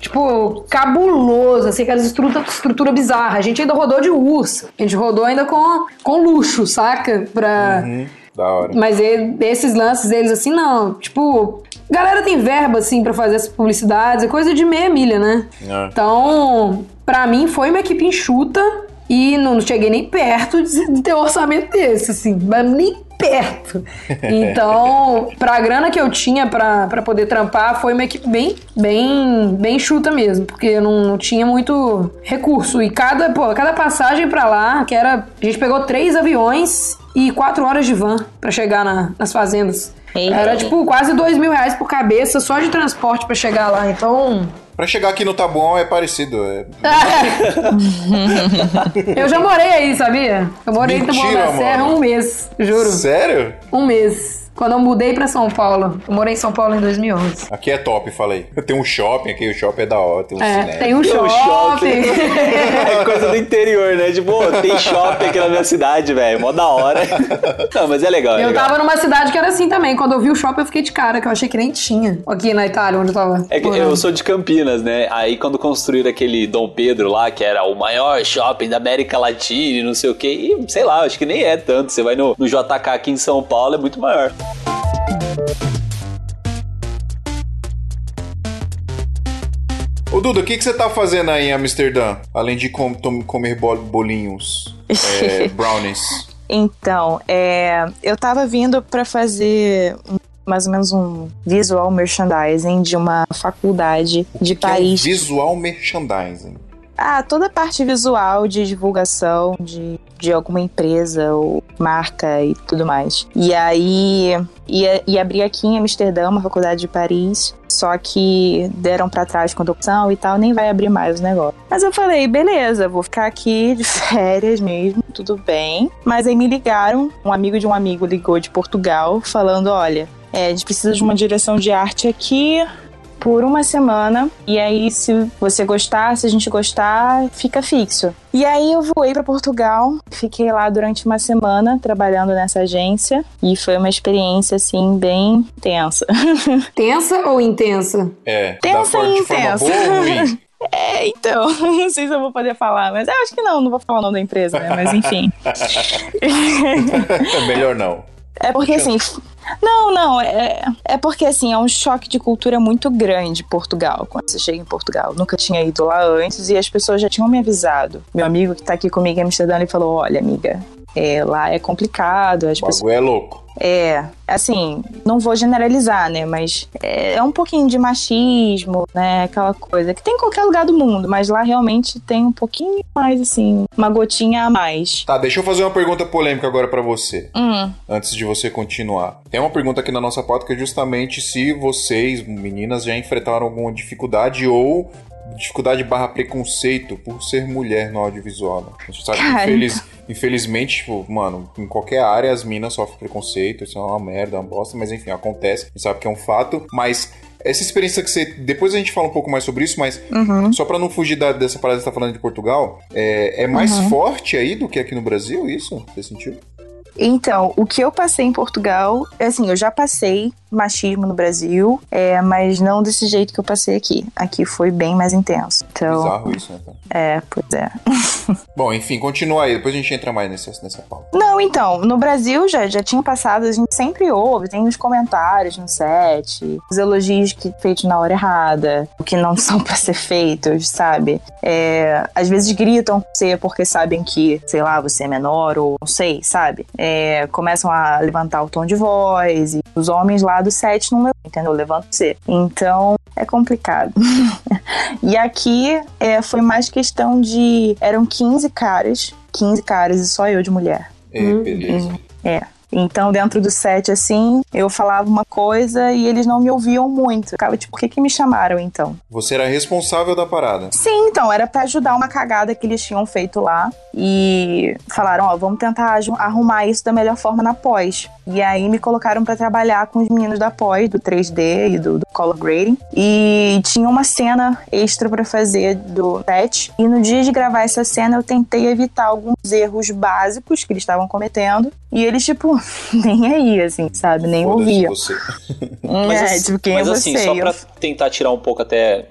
Tipo, cabuloso, assim, aquela estrutura, estrutura bizarra. A gente ainda rodou de urso. A gente rodou ainda com, com luxo, saca? Pra... Hum, da hora. Mas e- esses lances deles, assim, não. Tipo, galera tem verba, assim, pra fazer essas publicidades. É coisa de meia milha, né? É. Então, pra mim, foi uma equipe enxuta. E não cheguei nem perto de de ter um orçamento desse, assim. Mas nem perto. [LAUGHS] Então, pra grana que eu tinha pra, pra poder trampar, foi uma equipe bem, bem, bem enxuta mesmo. Porque eu não, não tinha muito recurso. E cada, pô, cada passagem pra lá, que era... A gente pegou três aviões e quatro horas de van pra chegar na- nas fazendas. Eita. Era, tipo, quase dois mil reais por cabeça só de transporte pra chegar lá. Então... Pra chegar aqui no Tabuão é parecido. É... [LAUGHS] Eu já morei aí, sabia? Eu morei Mentira, no Taboão da Serra um mês, juro. Sério? Um mês. Quando eu mudei pra São Paulo. Eu morei em São Paulo em 2011. Aqui é top, falei. Tem um shopping aqui, o shopping é da hora. Tem um É, cinema. tem um Tem um shopping. [LAUGHS] É coisa do interior, né? Tipo, tem shopping aqui na minha cidade, velho. Mó da hora. Não, mas é legal, é Eu legal. tava numa cidade que era assim também. Quando eu vi o shopping, eu fiquei de cara, que eu achei que nem tinha. Aqui na Itália, onde eu tava. É que morando. eu sou de Campinas, né? Aí quando construíram aquele Dom Pedro lá, que era o maior shopping da América Latina e não sei o quê, e sei lá, acho que nem é tanto. Você vai no, no JK aqui em São Paulo, é muito maior. Ô, Duda, o que, que você tá fazendo aí em Amsterdã? Além de com- tom- comer bol- bolinhos, é, [LAUGHS] brownies. Então, é, eu tava vindo pra fazer mais ou menos um visual merchandising de uma faculdade de Que é Paris. visual merchandising. Ah, toda a parte visual de divulgação de, de alguma empresa ou marca e tudo mais. E aí, ia, ia abrir aqui em Amsterdã, uma faculdade de Paris. Só que deram pra trás com a opção e tal, nem vai abrir mais o negócio. Mas eu falei, beleza, vou ficar aqui de [LAUGHS] férias mesmo, tudo bem. Mas aí me ligaram, um amigo de um amigo ligou de Portugal, falando: olha, é, a gente precisa de uma direção de arte aqui por uma semana. E aí, se você gostar, se a gente gostar, fica fixo. E aí eu voei para Portugal, fiquei lá durante uma semana trabalhando nessa agência e foi uma experiência assim bem tensa. [LAUGHS] Tensa ou intensa? É, Tensa e intensa. [LAUGHS] É, então, [LAUGHS] não sei se eu vou poder falar, mas eu acho que não, não vou falar o nome da empresa, né? Mas enfim. Melhor não. É porque assim, Não, não, é, é porque assim, é um choque de cultura muito grande Portugal, quando você chega em Portugal. Nunca tinha ido lá antes e as pessoas já tinham me avisado. Meu amigo que tá aqui comigo em Amsterdã, ele falou: olha, amiga, é, lá é complicado, as O pessoas. bagulho é louco. É, assim, não vou generalizar, né? Mas é, é um pouquinho de machismo, né? Aquela coisa que tem em qualquer lugar do mundo, mas lá realmente tem um pouquinho mais, assim, uma gotinha a mais. Tá, deixa eu fazer uma pergunta polêmica agora pra você. Hum, Antes de você continuar. Tem uma pergunta aqui na nossa pauta que é justamente se vocês, meninas, já enfrentaram alguma dificuldade ou dificuldade barra preconceito por ser mulher no audiovisual. Né? A gente sabe que infeliz- infelizmente, tipo, mano, em qualquer área as minas sofrem preconceito, isso é uma merda, uma bosta, mas enfim, acontece, a gente sabe que é um fato, mas essa experiência que você. Depois a gente fala um pouco mais sobre isso, mas uhum. só pra não fugir da- dessa parada que você tá falando de Portugal, é, é mais Uhum. forte aí do que aqui no Brasil, isso? Você sentiu? Então, o que eu passei em Portugal, é assim, eu já passei machismo no Brasil, é, mas não desse jeito que eu passei aqui. Aqui foi bem mais intenso. Então, Bizarro isso, né? é, pois é. [LAUGHS] Bom, enfim, continua aí, depois a gente entra mais nessa, nessa pauta. Não, então, no Brasil já, já tinha passado, a gente sempre ouve, tem os comentários no set, os elogios que feitos na hora errada, o que não [LAUGHS] são pra ser feitos, sabe? É, às vezes gritam com você porque sabem que, sei lá, você é menor ou não sei, sabe? É, começam a levantar o tom de voz e os homens lá do set não levantam, entendeu? Levantam você. Então, é complicado. [LAUGHS] e aqui é, foi mais questão de. Eram 15 caras, 15 caras e só eu de mulher. É, beleza. É. Então, dentro do set, assim, eu falava uma coisa e eles não me ouviam muito. Ficava tipo, por que, que me chamaram então? Você era responsável da parada. Sim, então, era pra ajudar uma cagada que eles tinham feito lá. E falaram, ó, vamos tentar arrumar isso da melhor forma na pós. E aí me colocaram pra trabalhar com os meninos da pós, do 3D e do, do color grading. E tinha uma cena extra pra fazer do set. E no dia de gravar essa cena, eu tentei evitar alguns erros básicos que eles estavam cometendo. E eles, tipo, [LAUGHS] nem aí, assim, sabe? Nem você. Mas, é, assim- tipo, quem mas é assim, você? só Eu- pra tentar tirar um pouco até.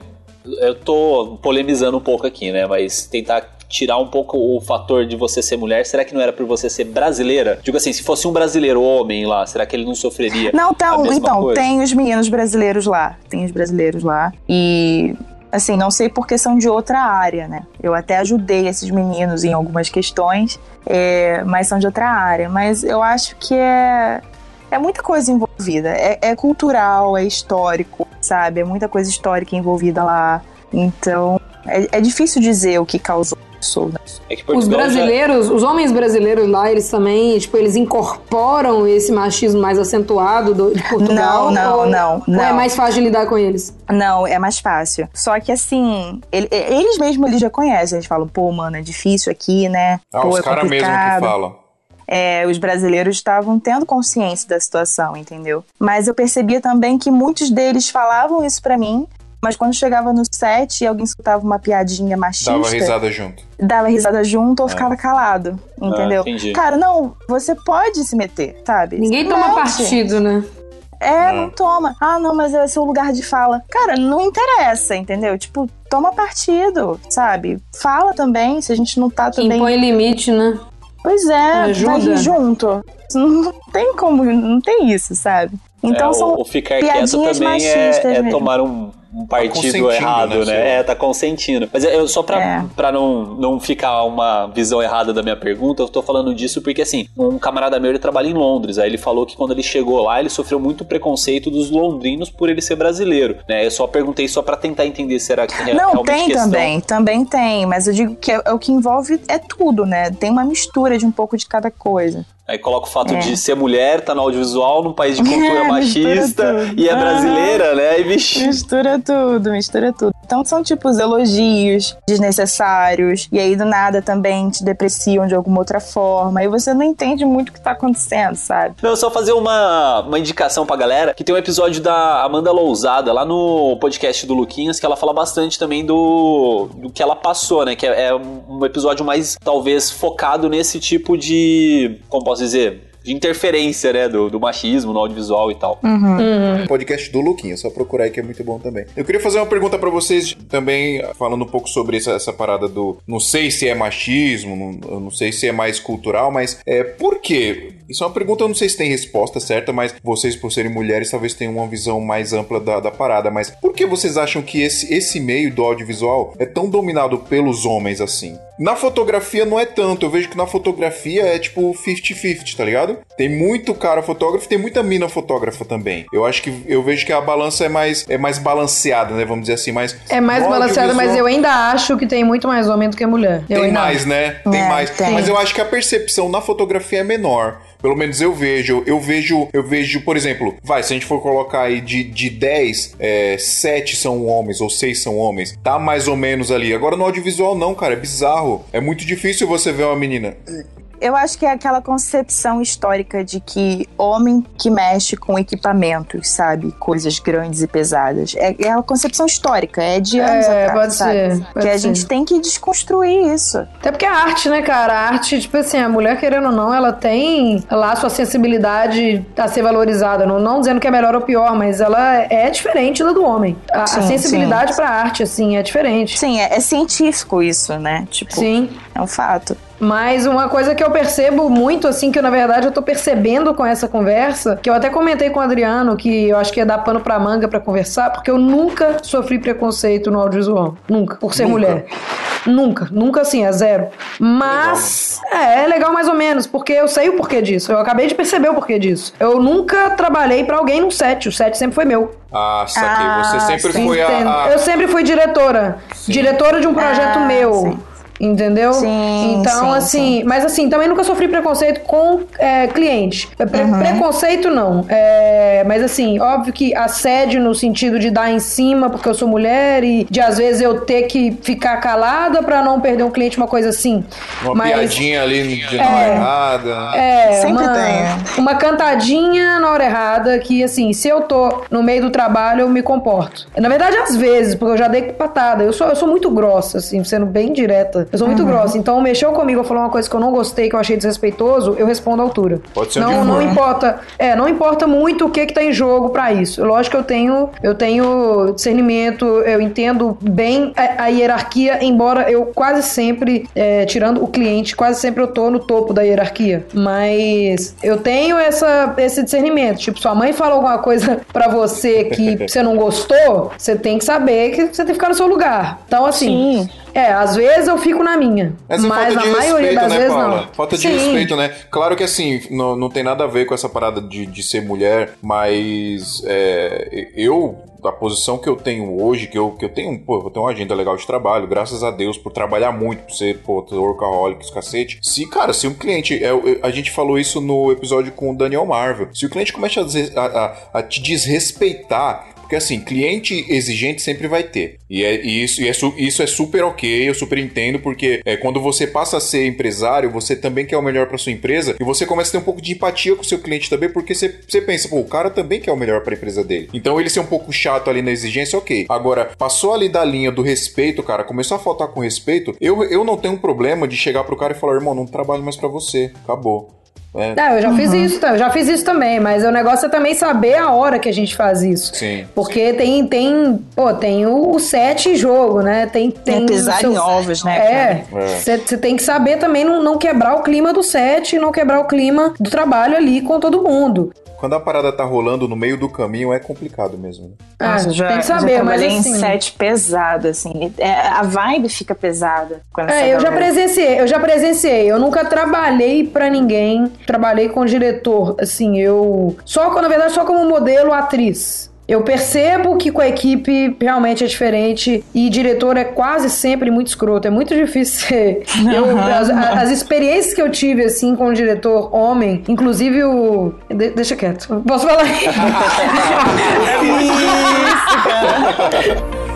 Eu tô polemizando um pouco aqui, né? Mas tentar tirar um pouco o fator de você ser mulher, será que não era por você ser brasileira? Digo assim, se fosse um brasileiro homem lá, será que ele não sofreria? Não, a então, mesma então coisa? tem os meninos brasileiros lá. Tem os brasileiros lá. E, assim, não sei porque são de outra área, né? Eu até ajudei esses meninos em algumas questões, é, mas são de outra área. Mas eu acho que é. É muita coisa envolvida. É, é cultural, é histórico, sabe? É muita coisa histórica envolvida lá. Então, é, é difícil dizer o que causou isso. Né? É que Os Portugal já- brasileiros, os homens brasileiros lá, eles também, tipo, eles incorporam esse machismo mais acentuado do- de Portugal? Não, não, ou, não, Ou é não. mais fácil de lidar com eles? Não, é mais fácil. Só que assim, ele- eles mesmos eles já conhecem. Eles falam, pô, mano, é difícil aqui, né? Ah, pô, os é caras mesmo que complicado." falam. É, os brasileiros estavam tendo consciência da situação, entendeu? Mas eu percebia também que muitos deles falavam isso pra mim, mas quando chegava no set e alguém escutava uma piadinha machista, Dava risada junto. dava risada junto ou É. ficava calado, entendeu? entendi. Cara, não, você pode se meter, sabe? Ninguém Se toma mete. partido, né? É, não toma. Ah, não, mas é seu lugar de fala. Cara, não interessa, entendeu? Tipo, toma partido, sabe? Fala também, se a gente não tá Que também. impõe limite, né? Pois é, Ajuda. vai junto. Não tem como, não tem isso, sabe? Então é, são. o, ficar quieto piadinhas também machistas é, é tomar um, um partido consentindo, errado, né, né? É, tá consentindo. Mas eu só pra, É. pra não, não ficar uma visão errada da minha pergunta, eu tô falando disso porque, assim, um camarada meu, ele trabalha em Londres, aí ele falou que quando ele chegou lá, ele sofreu muito preconceito dos londrinos por ele ser brasileiro, né? Eu só perguntei só pra tentar entender se era que é Não, tem questão. também, também tem, mas eu digo que é, é o que envolve é tudo, né? Tem uma mistura de um pouco de cada coisa. Aí coloca o fato É. de ser mulher, tá no audiovisual, num país de [LAUGHS] cultura É, machista tudo. e é Ah. brasileira, né? E vixe. Mistura tudo, mistura tudo. Então são tipo os elogios desnecessários, e aí do nada também te depreciam de alguma outra forma, e você não entende muito o que tá acontecendo, sabe? Não, só fazer uma, uma indicação pra galera, que tem um episódio da Amanda Lousada lá no podcast do Luquinhas, que ela fala bastante também do, do que ela passou, né? Que é, é um episódio mais, talvez, focado nesse tipo de, como posso dizer, de interferência, né? Do, do machismo no audiovisual e tal. Podcast do Luquinha, só procurar aí que é muito bom também. Eu queria fazer uma pergunta pra vocês também, falando um pouco sobre essa, essa parada do. Não sei se é machismo, não, não sei se é mais cultural, mas é por quê? Isso é uma pergunta, eu não sei se tem resposta certa, mas vocês, por serem mulheres, talvez tenham uma visão mais ampla da, da parada. Mas por que vocês acham que esse, esse meio do audiovisual é tão dominado pelos homens assim? Na fotografia não é tanto, eu vejo que na fotografia é tipo 50-50, tá ligado? Tem muito cara fotógrafo, tem muita mina fotógrafa também. Eu acho que eu vejo que a balança é mais é mais balanceada, né? Vamos dizer assim, mais É mais balanceada, mas eu ainda acho que tem muito mais homem do que mulher. Eu tem mais, acho. né? Tem É, mais. tem. Mas eu acho que a percepção na fotografia é menor. Pelo menos eu vejo. Eu vejo, eu vejo, por exemplo, vai, se a gente for colocar aí de, de 10, é, 7 são homens ou 6 são homens. Tá mais ou menos ali. Agora no audiovisual não, cara, é bizarro. É muito difícil você ver uma menina. Eu acho que é aquela concepção histórica de que homem que mexe com equipamentos, sabe? Coisas grandes e pesadas. É, é a concepção histórica, é de anos É, atrás, pode sabe? ser, pode que a ser. gente tem que desconstruir isso. Até porque a arte, né, cara? A arte, tipo assim, a mulher, querendo ou não, ela tem lá a sua sensibilidade a ser valorizada. Não, não dizendo que é melhor ou pior, mas ela é diferente da do homem. A, a Sim, sensibilidade pra arte, assim, é diferente. Sim, é, é científico isso, né? Tipo, Sim. é um fato. Mas uma coisa que eu percebo muito, assim, que eu, na verdade eu tô percebendo com essa conversa, que eu até comentei com o Adriano, que eu acho que ia dar pano pra manga pra conversar, porque eu nunca sofri preconceito no audiovisual. Nunca. Por ser Nunca? mulher. Nunca. Nunca assim, é zero. Mas, é, é legal mais ou menos, porque eu sei o porquê disso. Eu acabei de perceber o porquê disso. Eu nunca trabalhei pra alguém num set. O set sempre foi meu. Ah, saquei. Ah, você sempre sim. foi a. a- Eu sempre fui diretora. Diretora de um projeto Ah, meu. sim. Entendeu? Sim, então, sim, assim, mas assim, também nunca sofri preconceito com é, cliente. Pre- Uhum. Preconceito não. É, mas assim, óbvio que assédio no sentido de dar em cima porque eu sou mulher e de às vezes eu ter que ficar calada pra não perder um cliente, uma coisa assim. Uma mas, piadinha ali de na hora errada. é, Sempre uma, tem. uma cantadinha na hora errada que, assim, se eu tô no meio do trabalho, eu me comporto. Na verdade, às vezes, porque eu já dei patada. Eu sou, eu sou muito grossa, assim, sendo bem direta. Eu sou muito grossa. Então, mexeu comigo, falou uma coisa que eu não gostei, que eu achei desrespeitoso, eu respondo à altura. Pode ser não, não importa. É, não importa muito o que que tá em jogo pra isso. Lógico que eu tenho, eu tenho discernimento, eu entendo bem a, a hierarquia, embora eu quase sempre, é, tirando o cliente, quase sempre eu tô no topo da hierarquia. Mas eu tenho essa, esse discernimento. Tipo, sua mãe fala alguma coisa [LAUGHS] pra você que você não gostou, você tem que saber que você tem que ficar no seu lugar. Então, assim. Sim. É, às vezes eu fico na minha. Mas falta de a maioria respeito, das né, vezes Paula? não. Falta de Sim. respeito, né? Claro que assim, não, não tem nada a ver com essa parada de, de ser mulher, mas é, eu, a posição que eu tenho hoje, que eu, que eu tenho, pô, eu tenho uma agenda legal de trabalho, graças a Deus, por trabalhar muito, por ser, pô, workaholic, esse cacete. Se, cara, se um cliente, é, a gente falou isso no episódio com o Daniel Marvel, se o cliente começa a- a- a te desrespeitar, porque assim, cliente exigente sempre vai ter. E, é, e isso, e é isso é super ok, eu super entendo, porque é, quando você passa a ser empresário, você também quer o melhor para sua empresa e você começa a ter um pouco de empatia com o seu cliente também, porque você, você pensa, pô, o cara também quer o melhor para a empresa dele. Então ele ser um pouco chato ali na exigência, ok. Agora, passou ali da linha do respeito, cara, começou a faltar com respeito, eu, eu não tenho um problema de chegar pro cara e falar, irmão, não trabalho mais para você, acabou. É, Não, eu já fiz isso, eu já fiz isso também, mas o negócio é também saber a hora que a gente faz isso. Sim. Porque tem, tem, pô, tem o, o set em jogo, né? Tem, tem É pisar em ovos, né, É. cara? Você tem que saber também não, não quebrar o clima do set, e não quebrar o clima do trabalho ali com todo mundo. Quando a parada tá rolando no meio do caminho, é complicado mesmo. né? Ah, Nossa, já, tem que já saber, mas trabalhei assim. em set pesado, assim. É, a vibe fica pesada. Quando É, eu já presenciei, eu já presenciei. Eu nunca trabalhei pra ninguém, trabalhei com diretor. Assim, eu. Só, na verdade, só como modelo atriz. Eu percebo que com a equipe realmente é diferente e diretor é quase sempre muito escroto. É muito difícil ser. [LAUGHS] Eu, as, as experiências que eu tive, assim, com o diretor homem, inclusive o. de- deixa quieto. Posso falar? [LAUGHS] [LAUGHS]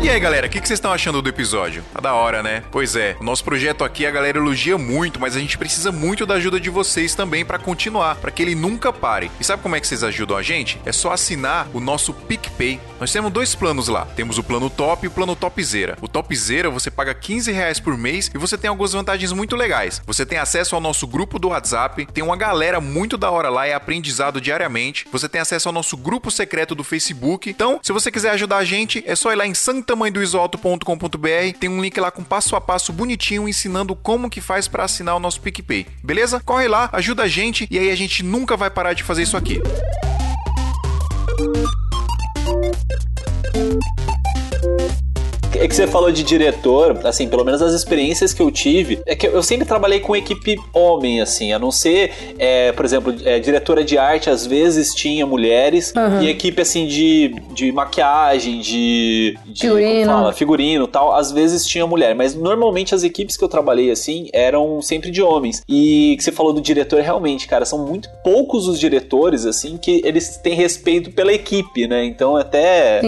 E aí, galera, o que, vocês estão achando do episódio? Tá da hora, né? Pois é, o nosso projeto aqui a galera elogia muito, mas a gente precisa muito da ajuda de vocês também pra continuar, pra que ele nunca pare. E sabe como é que vocês ajudam a gente? É só assinar o nosso PicPay. Nós temos dois planos lá. Temos o plano top e o plano topzera. O topzera você paga 15 reais por mês e você tem algumas vantagens muito legais. Você tem acesso ao nosso grupo do WhatsApp, tem uma galera muito da hora lá, é aprendizado diariamente. Você tem acesso ao nosso grupo secreto do Facebook. Então, se você quiser ajudar a gente, é só ir lá em Santana santamanhodoisoalto.com.br. Tem um link lá com passo a passo bonitinho ensinando como que faz para assinar o nosso PicPay. Beleza? Corre lá, ajuda a gente e aí a gente nunca vai parar de fazer isso aqui. É que você falou de diretor, assim, pelo menos as experiências que eu tive, é que eu sempre trabalhei com equipe homem, assim, a não ser, é, por exemplo, é, diretora de arte, às vezes tinha mulheres, Uhum. e equipe, assim, de, de maquiagem, de, de Figurino. fala, figurino e tal, às vezes tinha mulher, mas normalmente as equipes que eu trabalhei, assim, eram sempre de homens. E que você falou do diretor, realmente, cara, são muito poucos os diretores, assim, que eles têm respeito pela equipe, né? Então, até,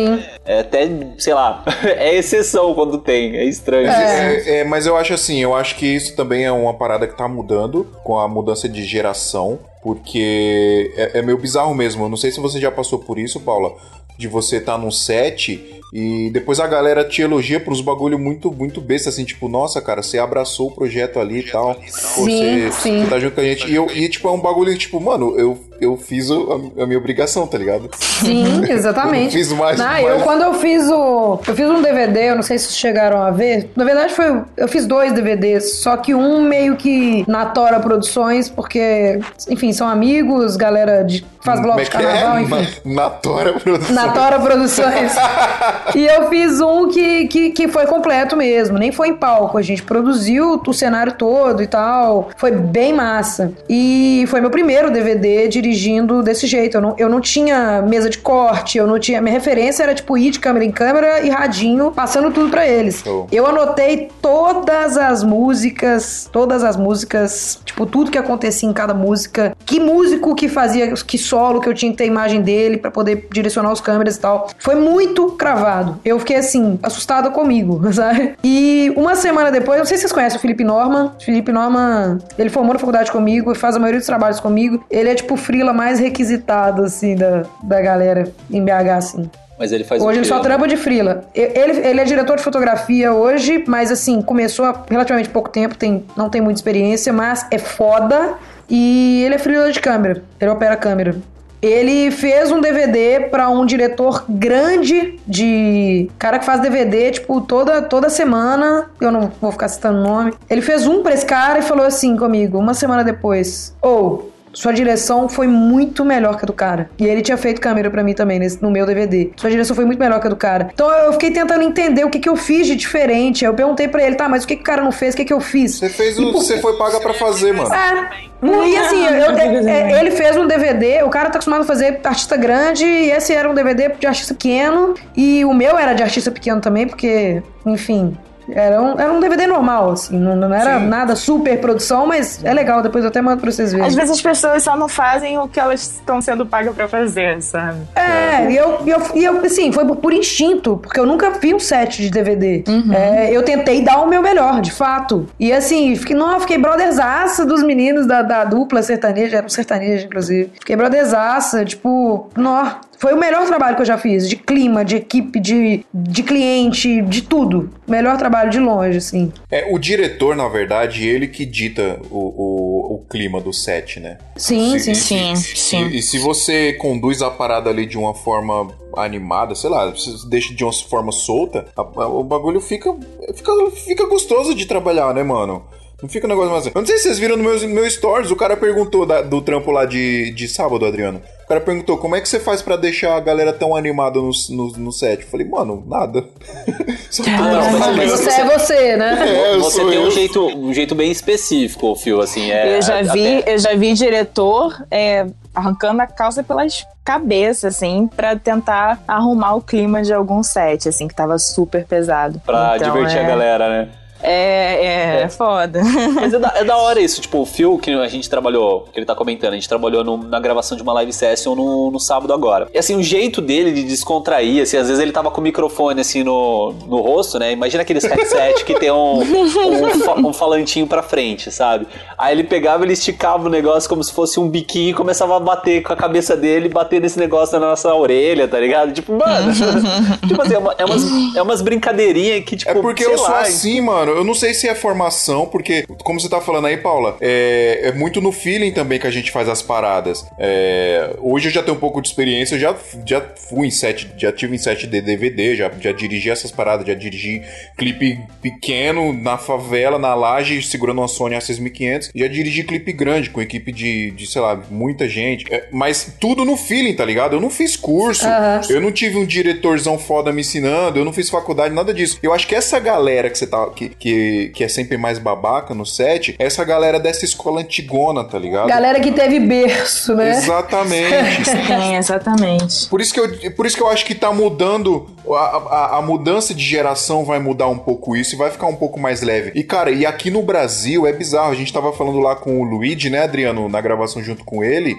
é até, sei lá, [LAUGHS] é exceção quando tem, é estranho. É, é, mas eu acho assim, eu acho que isso também é uma parada que tá mudando com a mudança de geração, porque é, é meio bizarro mesmo. Eu não sei se você já passou por isso, Paula, de você estar tá num set e depois a galera te elogia por uns bagulho muito, muito besta, assim, tipo, nossa, cara, você abraçou o projeto ali e tal. Sim, você, sim. você tá junto com a gente. E, eu, e tipo, é um bagulho, tipo, mano, eu, eu fiz o- a, a minha obrigação, tá ligado? Sim, [LAUGHS] exatamente. Fiz mais- Não, mais- eu quando eu fiz o. Eu fiz um DVD, eu não sei se vocês chegaram a ver. Na verdade, foi. Eu fiz dois DVDs, só que um meio que na Tora Produções, porque, enfim, são amigos, galera de, faz bloco é de é? carnaval, enfim. Na, na Tora Produção. Na Tora Produções. [LAUGHS] e eu fiz um que, que, que foi completo mesmo, nem foi em palco. A gente produziu o cenário todo e tal. Foi bem massa. E foi meu primeiro DVD dirigindo desse jeito. Eu não, eu não tinha mesa de corte, eu não tinha. Minha referência era tipo ir de câmera em câmera e radinho, passando tudo pra eles. Eu anotei todas as músicas, todas as músicas, tipo, tudo que acontecia em cada música, que músico que fazia, que solo, que eu tinha que ter a imagem dele pra poder direcionar os câmeras e tal. Foi muito cravado. Eu fiquei assim, assustada comigo, [LAUGHS] sabe? E uma semana depois, não sei se vocês conhecem o Felipe Norman. Felipe Norman, ele formou na faculdade comigo, faz a maioria dos trabalhos comigo. Ele é tipo o frila mais requisitado, assim, da, da galera em BH, assim. Mas ele faz o Hoje ele só trampa de frila. Ele, ele é diretor de fotografia hoje, mas assim, começou há relativamente pouco tempo, tem, não tem muita experiência, mas é foda. E ele é frila de câmera, ele opera câmera. Ele fez um DVD pra um diretor grande de. Cara que faz DVD, tipo, toda, toda semana. Eu não vou ficar citando o nome. Ele fez um pra esse cara e falou assim comigo, uma semana depois: Ou, sua direção foi muito melhor que a do cara. E ele tinha feito câmera pra mim também nesse- no meu DVD. Sua direção foi muito melhor que a do cara. Então eu fiquei tentando entender o que, que eu fiz de diferente. Aí Eu perguntei pra ele, tá, mas o que, que o cara não fez? O que, que eu fiz? Você fez o. Você foi paga pra fazer, mano. É. E assim, eu- eu- é, ele fez um DVD, o cara tá acostumado a fazer artista grande, e esse era um DVD de artista pequeno, e o meu era de artista pequeno também, porque, enfim, era um, era um DVD normal, assim, não, não era Sim. nada super produção, mas é legal, depois eu até mando pra vocês verem. Às vezes as pessoas só não fazem o que elas estão sendo pagas pra fazer, sabe? É, e eu, e eu, e eu, assim, foi por, instinto, porque eu nunca vi um set de DVD. É, eu tentei dar o meu melhor, de fato. E assim, fiquei, não, eu fiquei brotherzaça dos meninos da, da dupla sertaneja, era um sertanejo, inclusive. Fiquei brotherzaça, tipo, nó. Foi o melhor trabalho que eu já fiz, de clima, de equipe, de, de cliente, de tudo. Melhor trabalho de longe, assim. É, o diretor, na verdade, ele que dita o, o, o clima do set, né? Sim, Se- sim. Sim, se- sim. E, e se você conduz a parada ali de uma forma animada, sei lá, você deixa de uma forma solta, a- a- o bagulho fica, fica, fica gostoso de trabalhar, né, mano? Não fica um negócio mais. Eu não sei se vocês viram no meu, meu stories, o cara perguntou da- do trampo lá de, de sábado, Adriano. O cara perguntou como é que você faz pra deixar a galera tão animada no, no, no set. Eu falei, mano, nada. [LAUGHS] Só tô não, mas- trabalhando. mas Você é você, né? É, Você tem um jeito, um jeito bem específico, Fio, assim. É, eu, já vi, até- eu já vi diretor é, arrancando a calça pelas cabeças, assim, pra tentar arrumar o clima de algum set, assim, que tava super pesado. Pra Então, divertir é, a galera, né? É, é, É. foda. [LAUGHS] Mas é da, é da hora isso, tipo, o Phil, que a gente trabalhou, que ele tá comentando, a gente trabalhou no- na gravação de uma live session no, no sábado agora. E assim, o jeito dele de descontrair, assim, às vezes ele tava com o microfone assim no, no rosto, né? Imagina aqueles headset que tem um, um, um falantinho pra frente, sabe? Aí ele pegava, ele esticava o negócio como se fosse um biquinho e começava a bater com a cabeça dele, bater nesse negócio na nossa orelha, tá ligado? Tipo, mano, [LAUGHS] tipo assim, é, uma- é umas, é umas brincadeirinhas que, tipo, É porque sei eu sou lá, assim, mano. Mano, eu não sei se é formação, porque, como você tá falando aí, Paula, é, é muito no feeling também que a gente faz as paradas. É, hoje eu já tenho um pouco de experiência, eu já, já fui em set, já tive em set de DVD, já, já dirigi essas paradas, já dirigi clipe pequeno na favela, na laje, segurando uma Sony A6500, já dirigi clipe grande, com equipe de, de sei lá, muita gente. É, mas tudo no feeling, tá ligado? Eu não fiz curso, Aham. eu não tive um diretorzão foda me ensinando, eu não fiz faculdade, nada disso. Eu acho que essa galera que você tá. Que, que, que é sempre mais babaca no set, é essa galera dessa escola antigona, tá ligado? Galera que teve berço, né? Exatamente. Sim, [LAUGHS] exatamente. Por isso, que eu, por isso que eu acho que tá mudando. A, a, a mudança de geração vai mudar um pouco isso e vai ficar um pouco mais leve. E, cara, e aqui no Brasil é bizarro. A gente tava falando lá com o Luigi, né, Adriano, na gravação junto com ele.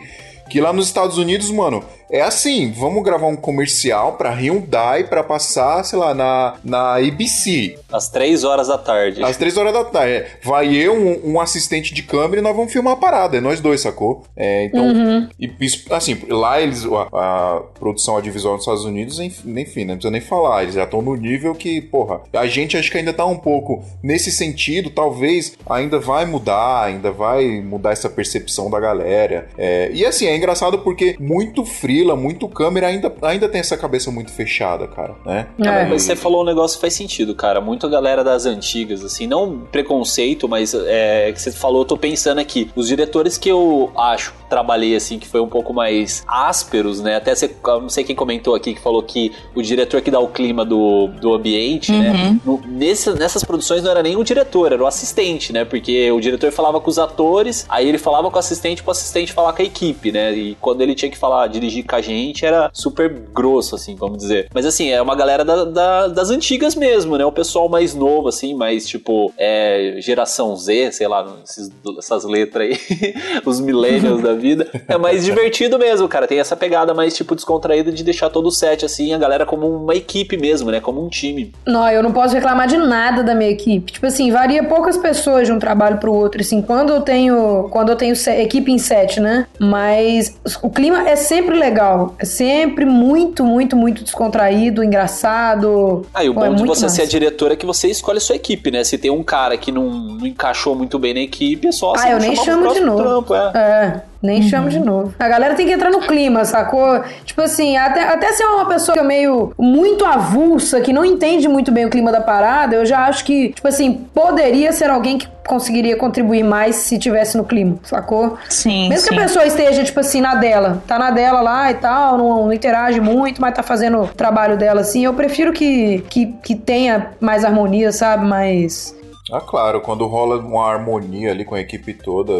Que lá nos Estados Unidos, mano, é assim: vamos gravar um comercial pra Hyundai pra passar, sei lá, na, na ABC. Às três horas da tarde. Às três horas da tarde. É, Vai eu, um, um assistente de câmera e nós vamos filmar a parada. É nós dois, sacou? É, então, e isso, assim, lá eles, a, a produção audiovisual nos Estados Unidos, enfim, enfim, não precisa nem falar. Eles já estão no nível que, porra, a gente acho que ainda tá um pouco nesse sentido, talvez ainda vai mudar, ainda vai mudar essa percepção da galera. É, e assim, é engraçado porque muito muito câmera ainda, ainda tem essa cabeça muito fechada, cara, né? É. Mas você falou um negócio que faz sentido, cara. Muito a galera das antigas, assim, não preconceito, mas é, que você falou, eu tô pensando aqui. Os diretores que eu acho, trabalhei assim, que foi um pouco mais ásperos, né? Até você, não sei quem comentou aqui que falou que o diretor que dá o clima do, do ambiente, né? No- nesse- nessas produções não era nem o diretor, era o assistente, né? Porque o diretor falava com os atores, aí ele falava com o assistente, pro assistente falar com a equipe, né? E quando ele tinha que falar, dirigir com a gente, era super grosso, assim, vamos dizer. Mas assim, é uma galera da- da- das antigas mesmo, né? O pessoal mais novo, assim, mais tipo, é, geração Z, sei lá, esses- essas letras aí, [LAUGHS] os millennials da vida. É mais [LAUGHS] divertido mesmo, cara. Tem essa pegada mais, tipo, descontraída de deixar todo o set, assim, a galera como uma equipe mesmo, né? Como um time. Não, eu não posso reclamar de nada da minha equipe. Tipo assim, varia poucas pessoas de um trabalho pro outro. Assim, quando eu tenho, quando eu tenho equipe em set, né? Mas o clima é sempre legal. É sempre muito, muito, muito descontraído, engraçado. Ah, e o Pô, é bom de muito você ser a massa. diretora é que você escolhe a sua equipe, né? Se tem um cara que não, não encaixou muito bem na equipe, é só Ah, eu nem chamo de novo. Trampo, é. É, nem chamo de novo. A galera tem que entrar no clima, sacou? Tipo assim, até, até se é uma pessoa que é meio muito avulsa, que não entende muito bem o clima da parada, eu já acho que, tipo assim, poderia ser alguém que conseguiria contribuir mais se tivesse no clima, sacou? Sim, Mesmo que sim. a pessoa esteja, tipo assim, na dela, tá na dela lá e tal, não, não interage muito, mas tá fazendo o trabalho dela assim, eu prefiro que, que, que tenha mais harmonia, sabe? Mais. Ah, claro, quando rola uma harmonia ali com a equipe toda,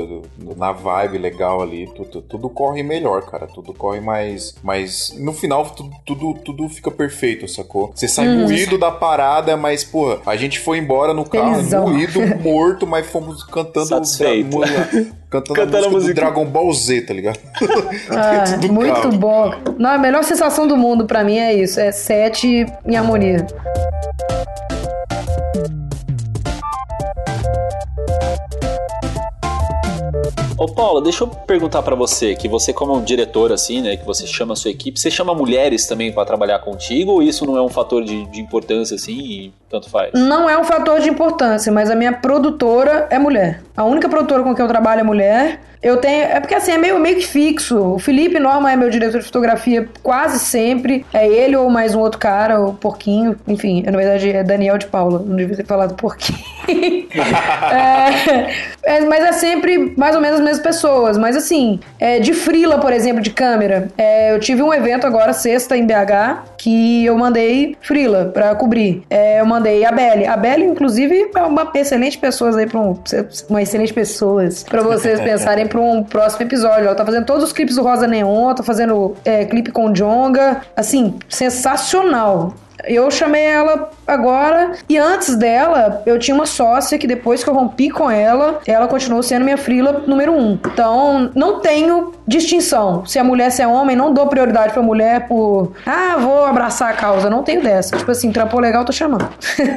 na vibe legal ali, tudo, tudo corre melhor, cara. Tudo corre mais. mais no final, tudo, tudo, tudo fica perfeito, sacou? Você sai moído da parada, mas, porra, a gente foi embora no carro, Felizão. moído, [LAUGHS] morto, mas fomos cantando. Satisfeito. Cantando, Cantando a a música do. Dragon Ball Z, tá ligado? Ah, [LAUGHS] do muito carro. bom. Não, a melhor sensação do mundo pra mim é isso: é sete em harmonia. Ô Paula, deixa eu perguntar pra você, que você como diretor assim, né, que você chama a sua equipe, você chama mulheres também pra trabalhar contigo ou isso não é um fator de, de importância assim e tanto faz? Não é um fator de importância, mas a minha produtora é mulher. A única produtora com quem eu trabalho é mulher. Eu tenho. É porque assim, é meio, meio que fixo. O Felipe Norma é meu diretor de fotografia quase sempre. É ele ou mais um outro cara, o Porquinho. Enfim, na verdade é Daniel de Paula. Não devia ter falado Porquinho. [LAUGHS] é, é, mas é sempre mais ou menos as mesmas pessoas. Mas assim, é, de frila, por exemplo, de câmera. é, eu tive um evento agora, sexta, em BH, que eu mandei frila pra cobrir. É, eu mandei a Belle. A Belle, inclusive, é uma excelente pessoa aí para um, uma excelente pessoas para vocês [LAUGHS] pensarem para um próximo episódio. Ela tá fazendo todos os clipes do Rosa Neon, tá fazendo é, clipe com Jonga, assim, sensacional. Eu chamei ela agora e antes dela eu tinha uma sócia que depois que eu rompi com ela, ela continuou sendo minha frila número um. Então não tenho distinção. Se a mulher se é homem, não dou prioridade pra mulher por ah, vou abraçar a causa. Não tenho dessa. Tipo assim, trampou legal, tô chamando. [LAUGHS]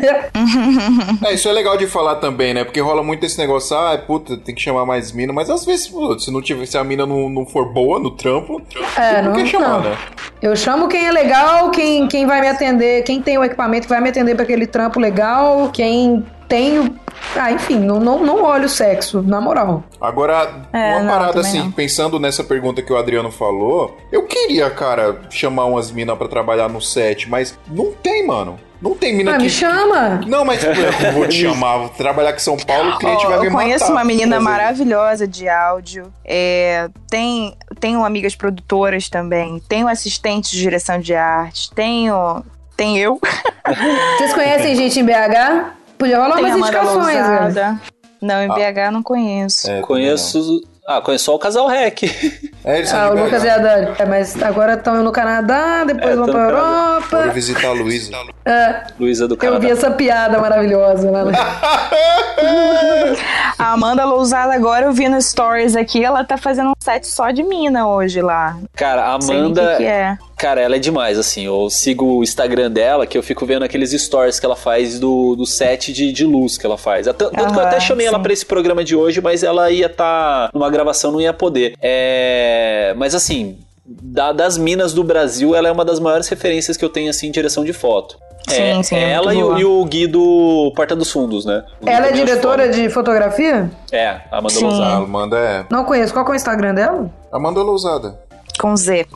É, isso é legal de falar também, né? Porque rola muito esse negócio, ah, puta, tem que chamar mais mina, mas às vezes, se não tiver, se a mina não, não for boa no trampo, É, que não- chamar, não. né? Eu chamo quem é legal, quem, quem vai me atender, quem tem o equipamento que vai me atender pra aquele trampo legal, quem tenho. Ah, enfim, não, não, não olho sexo, na moral. Agora, É, uma não, parada assim, não. pensando nessa pergunta que o Adriano falou, eu queria, cara, chamar umas minas pra trabalhar no set, mas não tem, mano. Não tem mina Ah, que. me chama! Não, mas tipo, eu vou te [LAUGHS] chamar, vou trabalhar aqui em São Paulo, o cliente Ó, vai me eu matar. conheço uma menina Fazer- maravilhosa de áudio. É, tem, tenho amigas produtoras também. Tenho assistente de direção de arte. Tenho. Tem eu. Vocês conhecem gente em BH? Podia rolar Tenho umas Amanda indicações, velho. Lousada. Não, em BH não conheço. É, Conheço. Ah, conheço só o casal Rec. É, eles Ah, o. Lucas e a Dani. É, mas agora estão no Canadá, depois É, vão pra. Foram Europa. visitar a Luísa. Luísa do Eu Canadá. vi essa piada maravilhosa lá. né? [LAUGHS] A Amanda Lousada, agora eu vi no Stories aqui, ela tá fazendo um set só de mina hoje lá. Cara, a Não sei Amanda. que, que é. Cara, ela é demais, assim. Eu sigo o Instagram dela, que eu fico vendo aqueles stories que ela faz do, do set de, de luz que ela faz. Tanto que eu até chamei ela sim. pra esse programa de hoje, mas ela ia estar numa gravação, não ia poder. É, mas assim, da- das minas do Brasil, ela é uma das maiores referências que eu tenho, assim, em direção de foto. Sim, é, sim, é ela muito e o, e o Gui do Porta dos Fundos, né? O Ela é diretora de fotografia? É, a Amanda Sim. A Lousada. Amanda é. Não conheço. Qual que é o Instagram dela? Amanda Lousada. Com Z.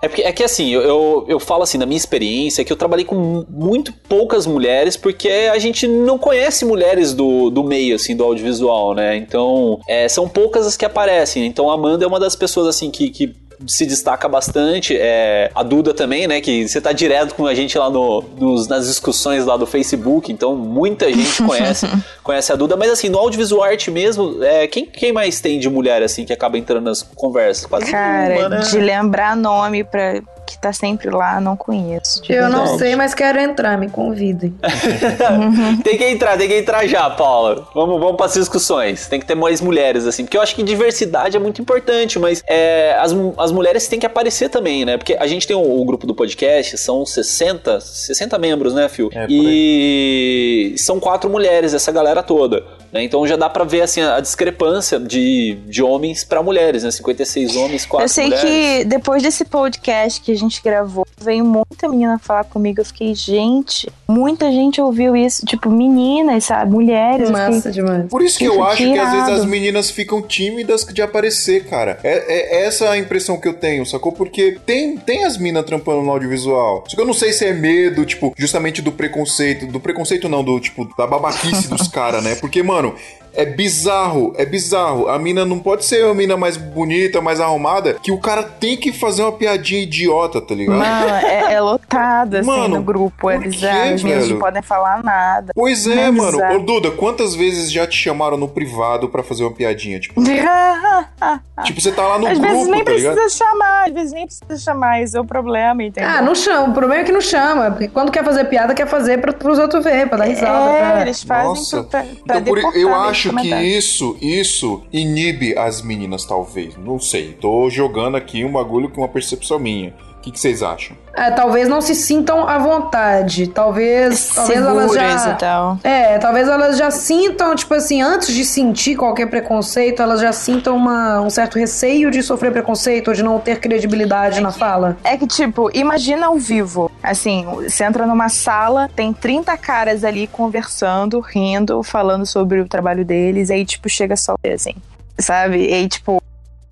É, porque, é que assim, eu, eu, eu falo assim, na minha experiência, que eu trabalhei com mu- muito poucas mulheres, porque a gente não conhece mulheres do, do meio, assim, do audiovisual, né? Então, é, são poucas as que aparecem. Então, a Amanda é uma das pessoas, assim, que. que se destaca bastante, é, a Duda também, né, que você tá direto com a gente lá no, nos- nas discussões lá do Facebook, então muita gente conhece, [LAUGHS] conhece a Duda, mas assim, no audiovisual arte mesmo, é, quem, quem mais tem de mulher, assim, que acaba entrando nas conversas? Quase Cara, nenhuma, né? de lembrar nome pra, que tá sempre lá, não conheço. Eu não verdade. sei, mas quero entrar. Me convidem. [LAUGHS] Tem que entrar, tem que entrar já, Paula. Vamos, vamos para as discussões. Tem que ter mais mulheres, assim. Porque eu acho que diversidade é muito importante, mas é, as, as mulheres têm que aparecer também, né? Porque a gente tem o, o grupo do podcast, são 60, 60 membros, né, Phil? É, e são quatro mulheres, essa galera toda. Né? Então já dá pra ver assim, a discrepância de, de homens pra mulheres, né? 56 homens, 4 Eu sei mulheres. que depois desse podcast que gente gravou, veio muita menina falar comigo. Eu fiquei, gente, muita gente ouviu isso. Tipo, meninas, sabe? Mulheres. eu fiquei, Massa demais. Por isso que eu acho que às vezes tirado. as meninas ficam tímidas de aparecer, cara. É, é essa a impressão que eu tenho, sacou? Porque tem, tem as minas trampando no audiovisual. Só que eu não sei se é medo, tipo, justamente do preconceito. Do preconceito não, do tipo, da babaquice dos [LAUGHS] caras, né? Porque, mano. É bizarro, é bizarro. A mina não pode ser a mina mais bonita, mais arrumada, que o cara tem que fazer uma piadinha idiota, tá ligado? Mano, é, é lotado, assim, Mano, no grupo. É quê, bizarro. As meninas velho? não podem falar nada. Pois é, É mano. bizarro. Ô, Duda, quantas vezes já te chamaram no privado pra fazer uma piadinha? Tipo, [LAUGHS] tipo você tá lá no às grupo, vezes nem tá ligado? precisa chamar, às vezes nem precisa chamar. Esse é o problema, entendeu? Ah, não chama. O problema é que não chama. Porque quando quer fazer piada, quer fazer pra, pros outros ver, pra dar risada. É, pra- eles fazem Nossa. pra, pra Então, por- eu desse acho que isso, isso inibe as meninas, talvez. Não sei. Tô jogando aqui um bagulho com uma percepção minha. O que, que vocês acham? É, talvez não se sintam à vontade. Talvez, [LAUGHS] talvez elas já. e tal. É, talvez elas já sintam, tipo assim, antes de sentir qualquer preconceito, elas já sintam uma, um certo receio de sofrer preconceito ou de não ter credibilidade na fala. É que, tipo, imagina ao vivo. Assim, você entra numa sala, tem 30 caras ali conversando, rindo, falando sobre o trabalho deles, aí, tipo, chega só assim. Sabe? E aí, tipo,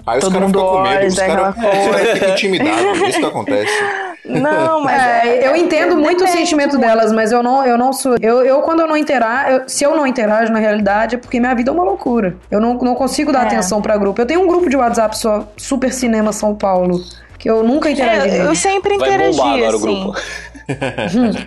Aí os Todo caras mundo ficam com medo, os caras cara [LAUGHS] ficam intimidados. É isso que acontece. não, mas. É, eu entendo muito o sentimento delas, mas eu não, eu não sou. Eu, eu quando eu não interajo, se eu não interajo na realidade, é porque minha vida é uma loucura. Eu não, não consigo dar É. atenção pra grupo. Eu tenho um grupo de WhatsApp só, Super Cinema São Paulo, que eu nunca interagi. É, eu sempre Vai interagi, bombar agora o assim. grupo.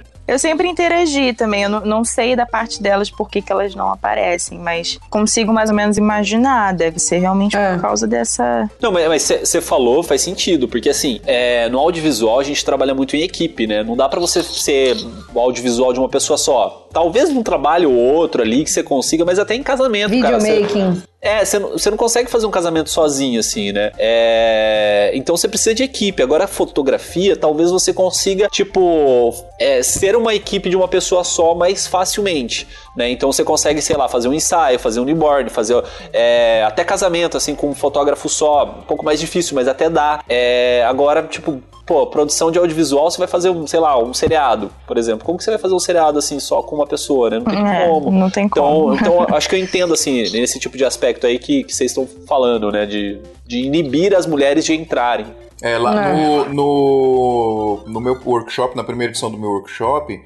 [LAUGHS] Eu sempre interagi também. Eu não, não sei da parte delas por que, que elas não aparecem, mas consigo mais ou menos imaginar. Deve ser realmente É. por causa dessa. Não, mas você falou, faz sentido, porque assim, é, no audiovisual a gente trabalha muito em equipe, né? Não dá pra você ser o audiovisual de uma pessoa só. Talvez num trabalho ou outro ali que você consiga, mas até em casamento, cara. cê- Videomaking. É, você não, não consegue fazer um casamento sozinho, assim, né? É, então você precisa de equipe. Agora, a fotografia, talvez você consiga, tipo, é, ser uma equipe de uma pessoa só mais facilmente, né? Então você consegue, sei lá, fazer um ensaio, fazer um newborn, fazer é, até casamento, assim, com um fotógrafo só. Um pouco mais difícil, mas até dá. É, agora, tipo, pô, produção de audiovisual, você vai fazer, um, sei lá, um seriado, por exemplo. Como que você vai fazer um seriado assim só com uma pessoa, né? Não tem É, como. não tem então, como. [LAUGHS] Então, acho que eu entendo, assim, nesse tipo de aspecto aí que, que vocês estão falando, né? De, de inibir as mulheres de entrarem. É, lá É. no, no, no meu workshop, na primeira edição do meu workshop,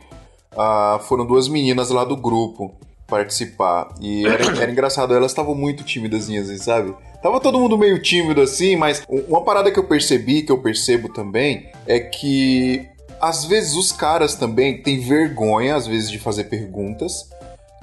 ah, foram duas meninas lá do grupo participar. E era, era engraçado, elas estavam muito tímidazinhas, assim, sabe? Tava todo mundo meio tímido assim, mas uma parada que eu percebi, que eu percebo também, é que às vezes os caras também têm vergonha, às vezes, de fazer perguntas,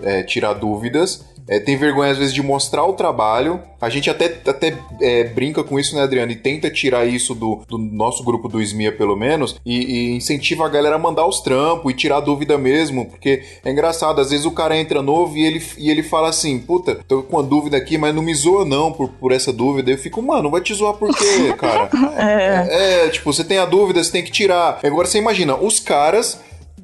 é, tirar dúvidas. É, tem vergonha, às vezes, de mostrar o trabalho. A gente até, até é, brinca com isso, né, Adriano? E tenta tirar isso do, do nosso grupo do SMIA, pelo menos, e, e incentiva a galera a mandar os trampos e tirar dúvida mesmo, porque é engraçado, às vezes o cara entra novo e ele, e ele fala assim, puta, tô com uma dúvida aqui, mas não me zoa não por, por essa dúvida. Eu fico, mano, vai te zoar por quê, [LAUGHS] cara? É. tipo, você tem a dúvida, você tem que tirar. Agora você imagina, os caras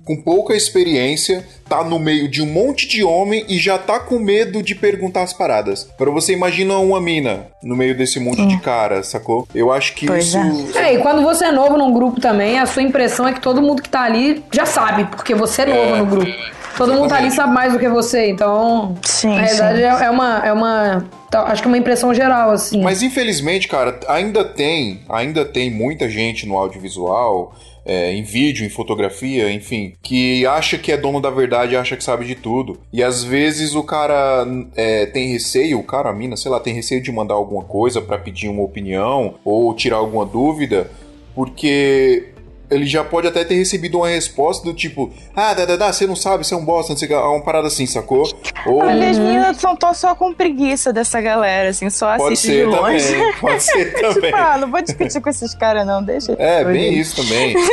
com pouca experiência, tá no meio de um monte de homem e já tá com medo de perguntar as paradas. Agora você imagina uma mina no meio desse monte de cara, sacou? Eu acho que Pois isso. É, e quando você é novo num grupo também, a sua impressão é que todo mundo que tá ali já sabe, porque você é novo É. no grupo. Todo mundo tá ali sabe mais do que você, então. Sim, Na verdade, sim. é, é uma. É uma tá, acho que é uma impressão geral, assim. Mas infelizmente, cara, ainda tem, ainda tem muita gente no audiovisual, é, em vídeo, em fotografia, enfim, que acha que é dono da verdade, acha que sabe de tudo. E às vezes o cara é, tem receio, o cara, a mina, sei lá, tem receio de mandar alguma coisa pra pedir uma opinião ou tirar alguma dúvida, porque ele já pode até ter recebido uma resposta do tipo, ah, dá, dá, dá, você não sabe, você é um bosta, não sei o uma parada assim, sacou? Ou Olha, as meninas são tô só com preguiça dessa galera, assim, só pode assiste de ser longe. também, pode ser [LAUGHS] também. tipo, ah, não vou discutir com esses caras, não, deixa. É, bem isso também. [LAUGHS]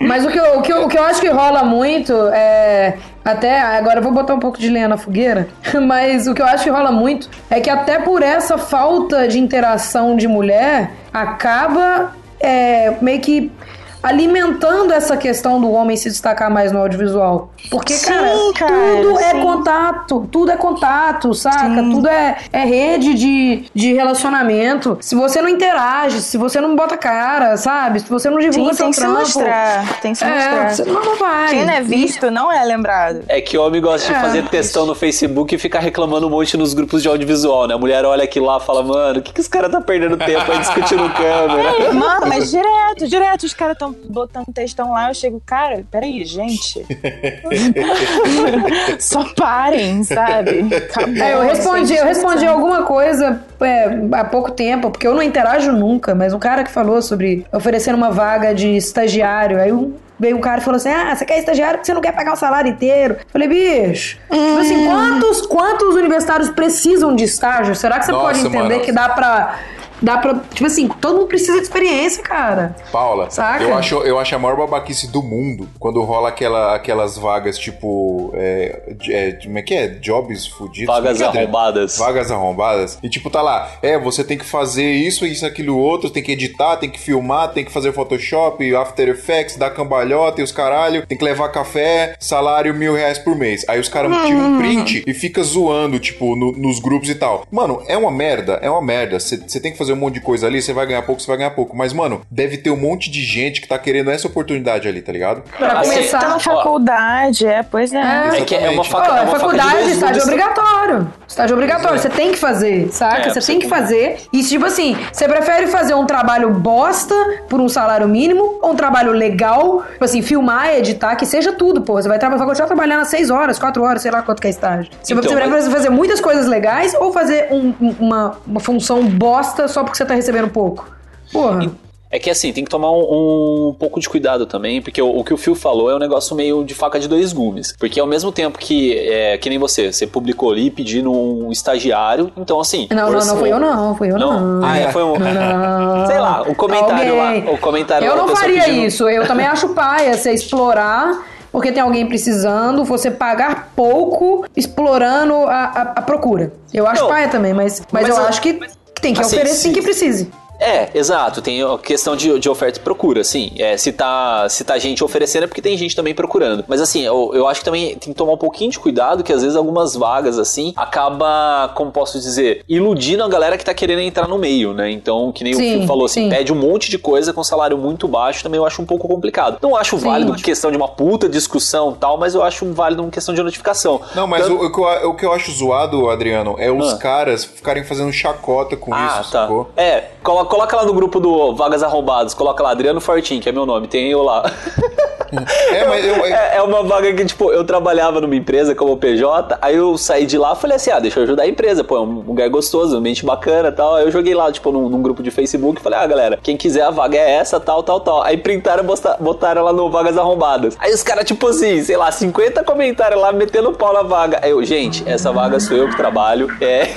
Mas o que, eu, o, que eu, o que eu acho que rola muito é. Até. Agora eu vou botar um pouco de lenha na fogueira. [LAUGHS] Mas o que eu acho que rola muito é que até por essa falta de interação de mulher, acaba é, meio que alimentando essa questão do homem se destacar mais no audiovisual. Porque, Sim, cara, cara, tudo é sim. contato, tudo é contato, saca? Sim. Tudo é, é rede de, de relacionamento. Se você não interage, se você não bota cara, sabe? Se você não divulga Sim, seu tem que se trampo. mostrar. Tem que se É, mostrar. você não, vai. Quem não é visto não é lembrado. É que homem gosta de É. fazer textão no Facebook e ficar reclamando um monte nos grupos de audiovisual, né? A mulher olha aqui lá e fala, mano, o que, que os caras tá perdendo tempo aí discutindo [LAUGHS] câmera? Mano, mas direto, direto os caras estão botando textão lá. Eu chego, cara, peraí, gente. [LAUGHS] Só parem, sabe? Acabou, É, eu respondi, eu respondi alguma coisa é, há pouco tempo, porque eu não interajo nunca, mas um cara que falou sobre oferecendo uma vaga de estagiário, aí um- veio um cara e falou assim: Ah, você quer estagiário porque você não quer pagar o salário inteiro. Eu falei, bicho, tipo assim, quantos, quantos universitários precisam de estágio? Será que você Nossa, pode entender mano. que dá pra. Dá pra. Tipo assim, todo mundo precisa de experiência, cara. Paula, Saca? eu acho, eu acho a maior babaquice do mundo quando rola aquela, aquelas vagas tipo. É, é, como é que é? Jobs fudidos? Vagas é é? arrombadas. Vagas arrombadas. E tipo, tá lá, é, você tem que fazer isso, isso, aquilo, outro, tem que editar, tem que filmar, tem que fazer Photoshop, After Effects, dar cambalhota e os caralho, tem que levar café, salário mil reais por mês. Aí os caras tiram um print e fica zoando, tipo, no- nos grupos e tal. Mano, é uma merda, é uma merda. Você tem que fazer um monte de coisa ali, você vai ganhar pouco, você vai ganhar pouco. Mas, mano, deve ter um monte de gente que tá querendo essa oportunidade ali, tá ligado? Pra Assim, começar. Tá na faculdade, é, pois é. É que é uma faca, Pô, é uma faculdade, estágio obrigatório. Estágio obrigatório, você tem que fazer, saca? É, você tem que fazer. E tipo assim, você prefere fazer um trabalho bosta por um salário mínimo ou um trabalho legal? Tipo assim, filmar, editar, que seja tudo, pô. Você vai, tra vai continuar trabalhando às 6 horas, 4 horas, sei lá quanto que é estágio. Você, Então, você mas- prefere fazer muitas coisas legais ou fazer um- uma, uma função bosta só porque você tá recebendo pouco? Porra. É que assim, tem que tomar um, um pouco de cuidado também, porque o, o que o Phil falou é um negócio meio de faca de dois gumes. Porque ao mesmo tempo que, é, que nem você, você publicou ali pedindo um estagiário, então assim... Não, não, não fui eu não, fui eu não. Não? Ah, é, foi um... Não. [LAUGHS] Sei lá, o comentário Alguém. lá, o comentário Eu não faria pedindo- isso. Eu também [LAUGHS] acho paia você explorar porque tem alguém precisando, você pagar pouco explorando a, a, a procura. Eu acho Não. paia também, mas, mas, Mas eu eu- acho que tem que assim, oferecer se- que precise. É, exato. Tem a questão de, de oferta e procura, sim. É, se tá, se tá gente oferecendo é porque tem gente também procurando. Mas assim, eu, eu acho que também tem que tomar um pouquinho de cuidado, que às vezes algumas vagas, assim, acaba, como posso dizer, iludindo a galera que tá querendo entrar no meio, né? Então, que nem Sim, o Fio falou, assim, sim. pede um monte de coisa com salário muito baixo, também eu acho um pouco complicado. Não acho válido questão de uma puta discussão e tal, mas eu acho válido uma questão de notificação. Não, mas Tanto- o, o que eu, o que eu acho zoado, Adriano, é os Ah. caras ficarem fazendo chacota com Ah, isso, tá. sacou? É, coloca, coloca lá no grupo do Vagas Arrombados, coloca lá Adriano Fortin, que é meu nome, tem eu lá. [LAUGHS] É, mas eu. [LAUGHS] É, é uma vaga que, tipo, eu trabalhava numa empresa como PJ, aí eu saí de lá e falei assim, ah, deixa eu ajudar a empresa, pô, é um lugar gostoso, um ambiente bacana e tal. Aí eu joguei lá, tipo, num, num grupo de Facebook e falei, ah, galera, quem quiser a vaga é essa, tal, tal, tal. Aí printaram e botaram lá no Vagas Arrombadas. Aí os caras, tipo assim, sei lá, 50 comentários lá, metendo pau na vaga. Aí eu, gente, essa vaga sou eu que trabalho, é,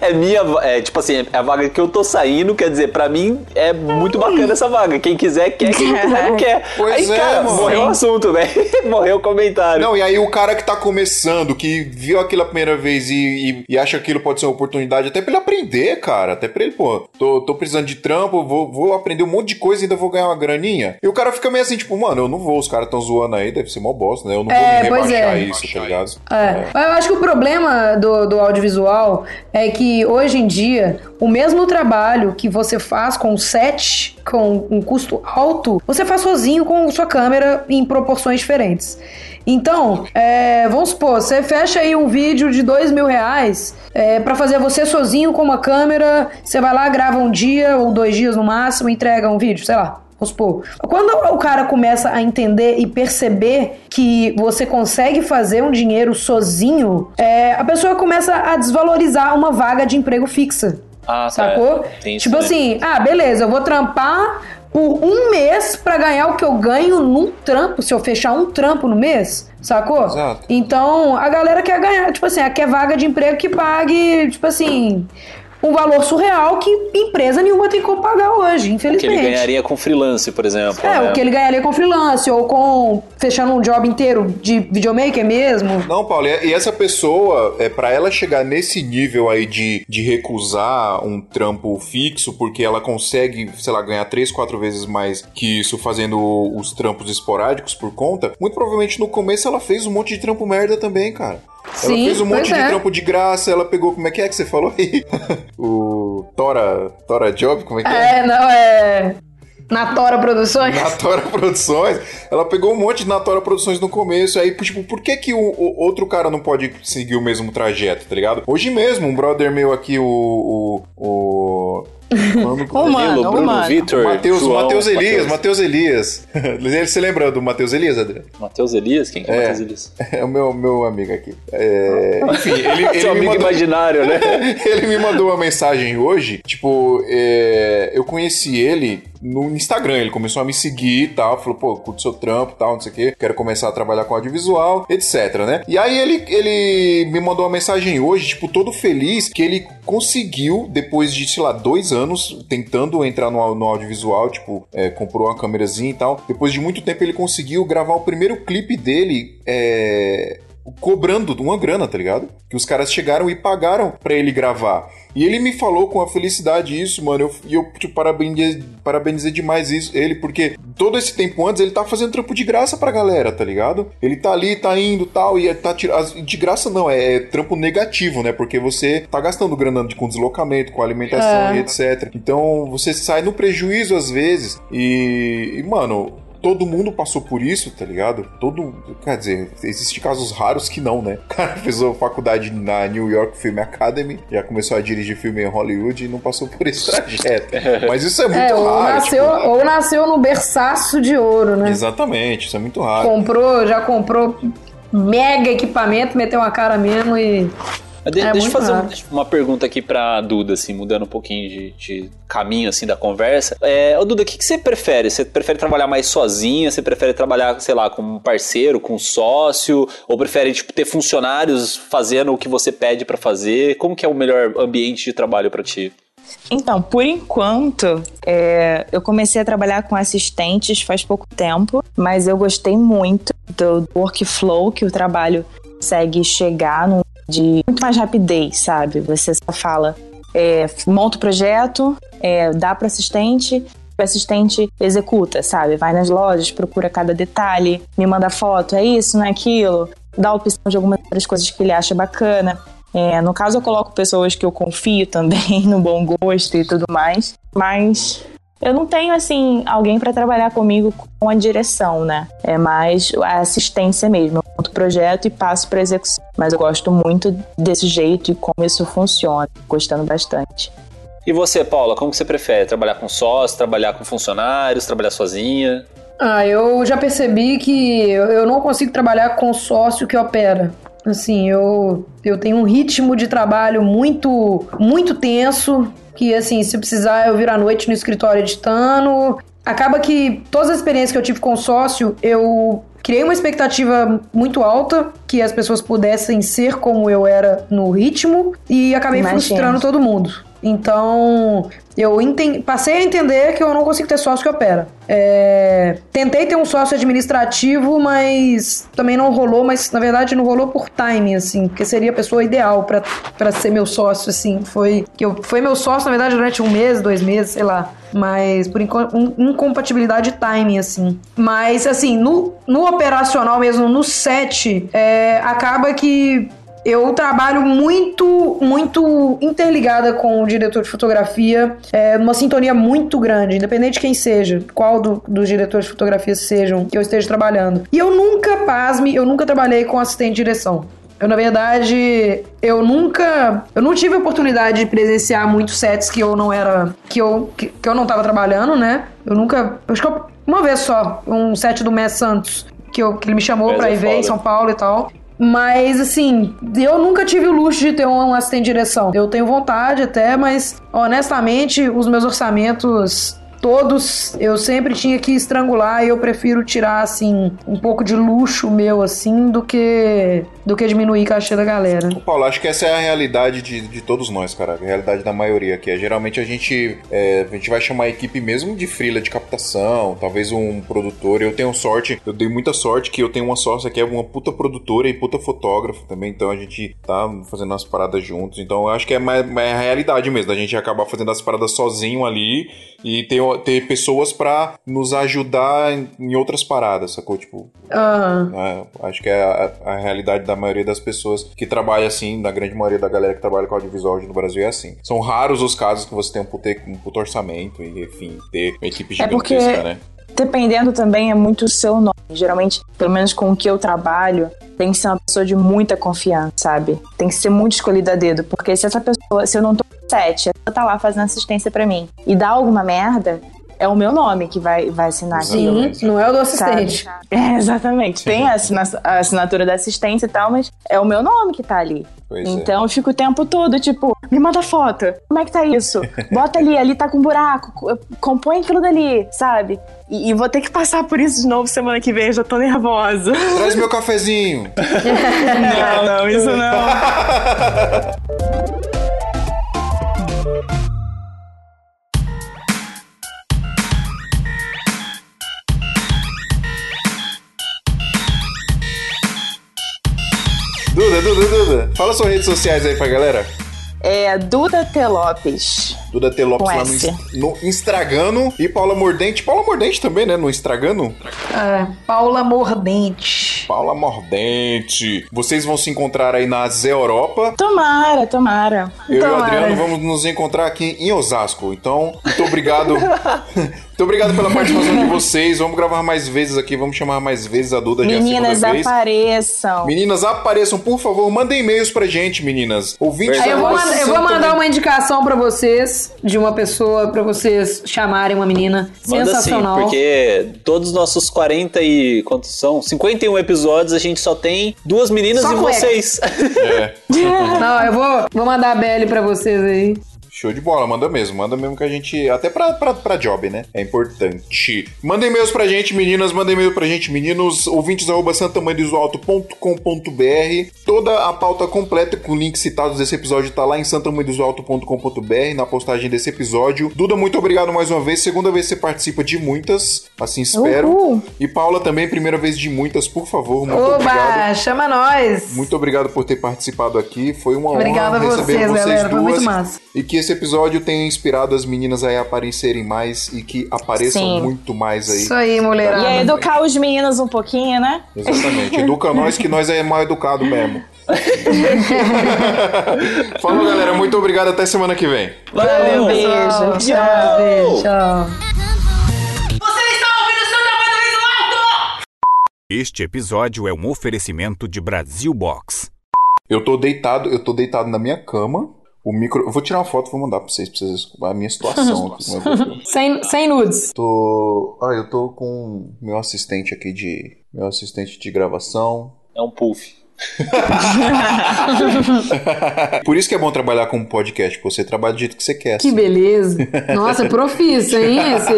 [LAUGHS] é minha, é, tipo assim, é a vaga que eu tô saindo, quer dizer, pra mim é muito bacana essa vaga. Quem quiser, quer, quem não quiser, não [LAUGHS] quer. Pois aí, é, cara, mano. morreu o assunto, velho. [LAUGHS] morreu o comentário. Não, e aí o cara que tá começando, que viu aquilo a primeira vez e, e- e acha que aquilo pode ser uma oportunidade, até pra ele aprender, cara. Até pra ele, pô, tô, tô precisando de trampo, vou, vou aprender um monte de coisa e ainda vou ganhar uma graninha. E o cara fica meio assim, tipo, mano, eu não vou, os caras tão zoando aí, deve ser mó bosta, né? Eu não É, vou me rebaixar é. isso, tá ligado? É. Mas Eu acho que o problema do, do audiovisual é que hoje em dia o mesmo trabalho que você faz com set, com um custo alto, você faz sozinho com sua câmera em proporções diferentes. Então, é, vamos supor, você fecha aí um vídeo de dois mil reais é, para fazer você sozinho com uma câmera, você vai lá, grava um dia ou dois dias no máximo, entrega um vídeo, sei lá. Vamos supor. Quando o cara começa a entender e perceber que você consegue fazer um dinheiro sozinho, é, a pessoa começa a desvalorizar uma vaga de emprego fixa. Ah, tá. Sacou? Isso tipo assim, ah, beleza, eu vou trampar por um mês pra ganhar o que eu ganho num trampo, se eu fechar um trampo no mês, sacou? Exato. Então, a galera quer ganhar, tipo assim, quer vaga de emprego que pague, tipo assim, um valor surreal que empresa nenhuma tem como pagar hoje, Que ele infelizmente. ganharia com freelance, por exemplo. É, né? o que ele ganharia com freelance ou com fechando um job inteiro de videomaker mesmo. Não, Paulo, e e essa pessoa, é, para ela chegar nesse nível aí de, de recusar um trampo fixo, porque ela consegue, sei lá, ganhar três, quatro vezes mais que isso fazendo os trampos esporádicos por conta, muito provavelmente no começo ela fez um monte de trampo merda também, cara. Ela Sim, fez um monte pois de é. trampo de graça, ela pegou, como é que é que você falou aí? [LAUGHS] o Tora, Tora Job, como é que é? É, não, é. Na Tora Produções? Natora Produções, ela pegou um monte de Natora Produções no começo, aí, tipo, por que que o, o outro cara não pode seguir o mesmo trajeto, tá ligado? Hoje mesmo, um brother meu aqui, o... o, o... Mano, Ô, mano, Danilo, ô, Bruno, mano. Vitor, Matheus, João, Matheus Elias, Matheus. Matheus Elias. [LAUGHS] Você lembra do Matheus Elias, Adriano? Matheus Elias? Quem que é, É. Matheus Elias? [LAUGHS] É o meu, meu amigo aqui. É, enfim, ele, ele Seu me amigo mandou... imaginário, né? [LAUGHS] ele me mandou uma mensagem hoje, tipo, é, eu conheci ele no Instagram, ele começou a me seguir e tal, falou, pô, curto seu trampo e tal, não sei o que, quero começar a trabalhar com audiovisual, etc, né? E aí ele, ele me mandou uma mensagem hoje, tipo, todo feliz, que ele conseguiu, depois de, sei lá, dois anos tentando entrar no, no audiovisual, tipo, é, comprou uma câmerazinha e tal, depois de muito tempo ele conseguiu gravar o primeiro clipe dele, é cobrando uma grana, tá ligado? Que os caras chegaram e pagaram pra ele gravar. E ele me falou com a felicidade isso, mano. eu- E eu, tipo, parabenizei, parabenizei demais isso, ele, porque todo esse tempo antes ele tá fazendo trampo de graça pra galera, tá ligado? Ele tá ali, tá indo tal, e tá tirando. De graça não, é, é trampo negativo, né? Porque você tá gastando grana de- com deslocamento, com alimentação É. e etc. Então você sai no prejuízo às vezes. E, e, mano, todo mundo passou por isso, tá ligado? Todo. Quer dizer, existem casos raros que não, né? [LAUGHS] O cara fez a faculdade na New York Film Academy, já começou a dirigir filme em Hollywood e não passou por esse trajeto. [LAUGHS] Mas isso é muito É, ou raro. nasceu, tipo, ou nasceu no berçaço de ouro, né? Exatamente, isso é muito raro. Comprou, já comprou mega equipamento, meteu uma cara mesmo e. De- É deixa eu fazer raro. um- uma pergunta aqui pra Duda, assim, mudando um pouquinho de, de caminho, assim, da conversa. É, ô, Duda, o que, que você prefere? Você prefere trabalhar mais sozinha? Você prefere trabalhar, sei lá, com um parceiro, com um sócio? Ou prefere, tipo, ter funcionários fazendo o que você pede pra fazer? Como que é o melhor ambiente de trabalho pra ti? Então, por enquanto, é, eu comecei a trabalhar com assistentes faz pouco tempo, mas eu gostei muito do workflow que o trabalho consegue chegar num de muito mais rapidez, sabe? Você só fala é, monta o projeto, é, dá para assistente, o assistente executa, sabe? Vai nas lojas, procura cada detalhe, me manda foto, é isso, não é aquilo, dá opção de algumas outras coisas que ele acha bacana. É, no caso, eu coloco pessoas que eu confio também [LAUGHS] no bom gosto e tudo mais, mas eu não tenho, assim, alguém para trabalhar comigo com a direção, né? É mais a assistência mesmo. Eu monto o projeto e passo para execução. Mas eu gosto muito desse jeito e como isso funciona, gostando bastante. E você, Paula, como que você prefere? Trabalhar com sócio, trabalhar com funcionários, trabalhar sozinha? Ah, eu já percebi que eu eu não consigo trabalhar com sócio que opera. Assim, eu, eu tenho um ritmo de trabalho muito, muito tenso, que assim, se precisar eu vir à noite no escritório editando. Acaba que todas as experiências que eu tive com sócio, eu criei uma expectativa muito alta que as pessoas pudessem ser como eu era no ritmo e acabei Imagino. frustrando todo mundo. Então, eu enten- passei a entender que eu não consigo ter sócio que opera. É, Tentei ter um sócio administrativo, mas também não rolou, mas na verdade não rolou por timing, assim, porque seria a pessoa ideal pra ser meu sócio, assim. Foi, que eu, foi meu sócio, na verdade, durante um mês, dois meses, sei lá. Mas por um- incompatibilidade de timing, assim. Mas, assim, no, no operacional mesmo, no set, é, acaba que eu trabalho muito, muito interligada com o diretor de fotografia, é, numa sintonia muito grande, independente de quem seja, qual do- dos diretores de fotografia sejam que eu esteja trabalhando. E eu nunca, pasme, eu nunca trabalhei com assistente de direção. Eu, na verdade, eu nunca. Eu não tive a oportunidade de presenciar muitos sets que eu não era. que eu, que, que eu não tava trabalhando, né? Eu nunca. Acho que eu- uma vez só, um set do Messi Santos, que, eu, que ele me chamou Mas pra é ir ver em. São Paulo e tal. Mas, assim, eu nunca tive o luxo de ter um assistente de direção. Eu tenho vontade até, mas, honestamente, os meus orçamentos. Todos eu sempre tinha que estrangular e eu prefiro tirar, assim, um pouco de luxo meu, assim, do que do que diminuir cachê da galera. Ô, Paulo, acho que essa é a realidade de, de todos nós, cara. A realidade da maioria aqui. É, geralmente a gente, é, a gente vai chamar a equipe mesmo de freela de captação, talvez um produtor. Eu tenho sorte, eu dei muita sorte que eu tenho uma sócia que é uma puta produtora e puta fotógrafa também. Então a gente tá fazendo as paradas juntos. Então eu acho que é mais, mais a realidade mesmo, da gente acabar fazendo as paradas sozinho ali e ter, ter pessoas pra nos ajudar em, em outras paradas, sacou? Tipo, Aham. é, acho que é a, a realidade da maioria das pessoas que trabalha assim, da grande maioria da galera que trabalha com audiovisual hoje no Brasil é assim. São raros os casos que você tem um puto, um puto orçamento e, enfim, ter uma equipe É porque- gigantesca, né? Dependendo também é muito o seu nome. Geralmente, pelo menos com o que eu trabalho, tem que ser uma pessoa de muita confiança, sabe? Tem que ser muito escolhida a dedo. Porque se essa pessoa, se eu não tô no set, ela tá lá fazendo assistência pra mim e dá alguma merda, é o meu nome que vai, vai assinar aquilo. Sim, não é o do assistente. Sabe? É, exatamente. Tem a, assina- a assinatura da assistência e tal, mas é o meu nome que tá ali. Pois é. então eu fico o tempo todo, tipo, me manda foto. Como é que tá isso? Bota ali, ali tá com buraco. co- Compõe aquilo dali, sabe? E, e vou ter que passar por isso de novo semana que vem, eu já tô nervosa. Traz meu cafezinho! não, [LAUGHS] não, isso não. [LAUGHS] Duda, Duda, Duda, fala suas redes sociais aí pra galera. É Duda T. Lopes. Duda T. Lopes lá no, no Instagano e Paula Mordente. Paula Mordente também, né? No Instagano. É, Paula Mordente. Paula Mordente. Vocês vão se encontrar aí na Zé Europa. Tomara, tomara. Eu e o Tomara. Adriano vamos nos encontrar aqui em Osasco. Então, muito obrigado. [LAUGHS] muito obrigado pela participação de vocês. Vamos gravar mais vezes aqui. Vamos chamar mais vezes a Duda Meninas, apareçam. Meninas, apareçam, por favor. Mandem e-mails pra gente, meninas. Ouvintes Aí eu vou, eu vou mandar uma indicação pra vocês de uma pessoa pra vocês chamarem uma menina Manda sim, sensacional. porque todos os nossos 40 e. Quantos são? 51 episódios, a gente só tem duas meninas Só e cueca. vocês. É, [LAUGHS] Não, eu vou, vou mandar a Belly pra vocês aí. Show de bola. Manda mesmo. Manda mesmo que a gente... Até pra, pra, pra job, né? É importante. Mandem e-mails pra gente, meninas. Mandem e-mail pra gente, meninos. Ouvintes arroba santamanhodosalto.com.br Toda a pauta completa com links citados desse episódio tá lá em santamanhodosalto.com.br na postagem desse episódio. Duda, muito obrigado mais uma vez. Segunda vez que você participa de muitas. Assim espero. Uhul. E Paula também, primeira vez de muitas, por favor. Muito obrigado. Oba, chama nós. Muito obrigado por ter participado aqui. Foi uma Obrigada honra receber vocês, vocês duas. E que esse esse episódio tenha inspirado as meninas aí a aparecerem mais e que apareçam Sim. muito mais aí. Isso aí, E mulherada. aí, educar os meninos um pouquinho, né? Exatamente. Educa nós que nós é mal educado mesmo. [LAUGHS] Falou, galera. Muito obrigado. Até semana que vem. Valeu, beijo. Tchau, Tchau. beijo, tchau. Este episódio é um oferecimento de Brasil Box. Eu tô deitado, eu tô deitado na minha cama. O micro. Eu vou tirar uma foto e vou mandar pra vocês, pra vocês a minha situação aqui. [LAUGHS] Sem, sem nudes. Tô. Ah, eu tô com meu assistente aqui de. Meu assistente de gravação. É um puff. [LAUGHS] Por isso que é bom trabalhar com um podcast, porque você trabalha do jeito que você quer. Que assim. beleza. [LAUGHS] Nossa, profissa, hein? Esse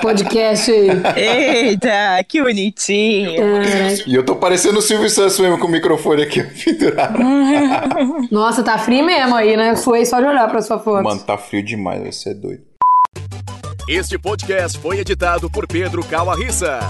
podcast aí. Eita, que bonitinho. É, E eu tô parecendo o Silvio Santos mesmo com o microfone aqui [LAUGHS] pendurado. Nossa, tá frio mesmo aí, né? Suei só de olhar pra sua foto. Mano, tá frio demais, vai ser doido. Este podcast foi editado por Pedro Calarissa.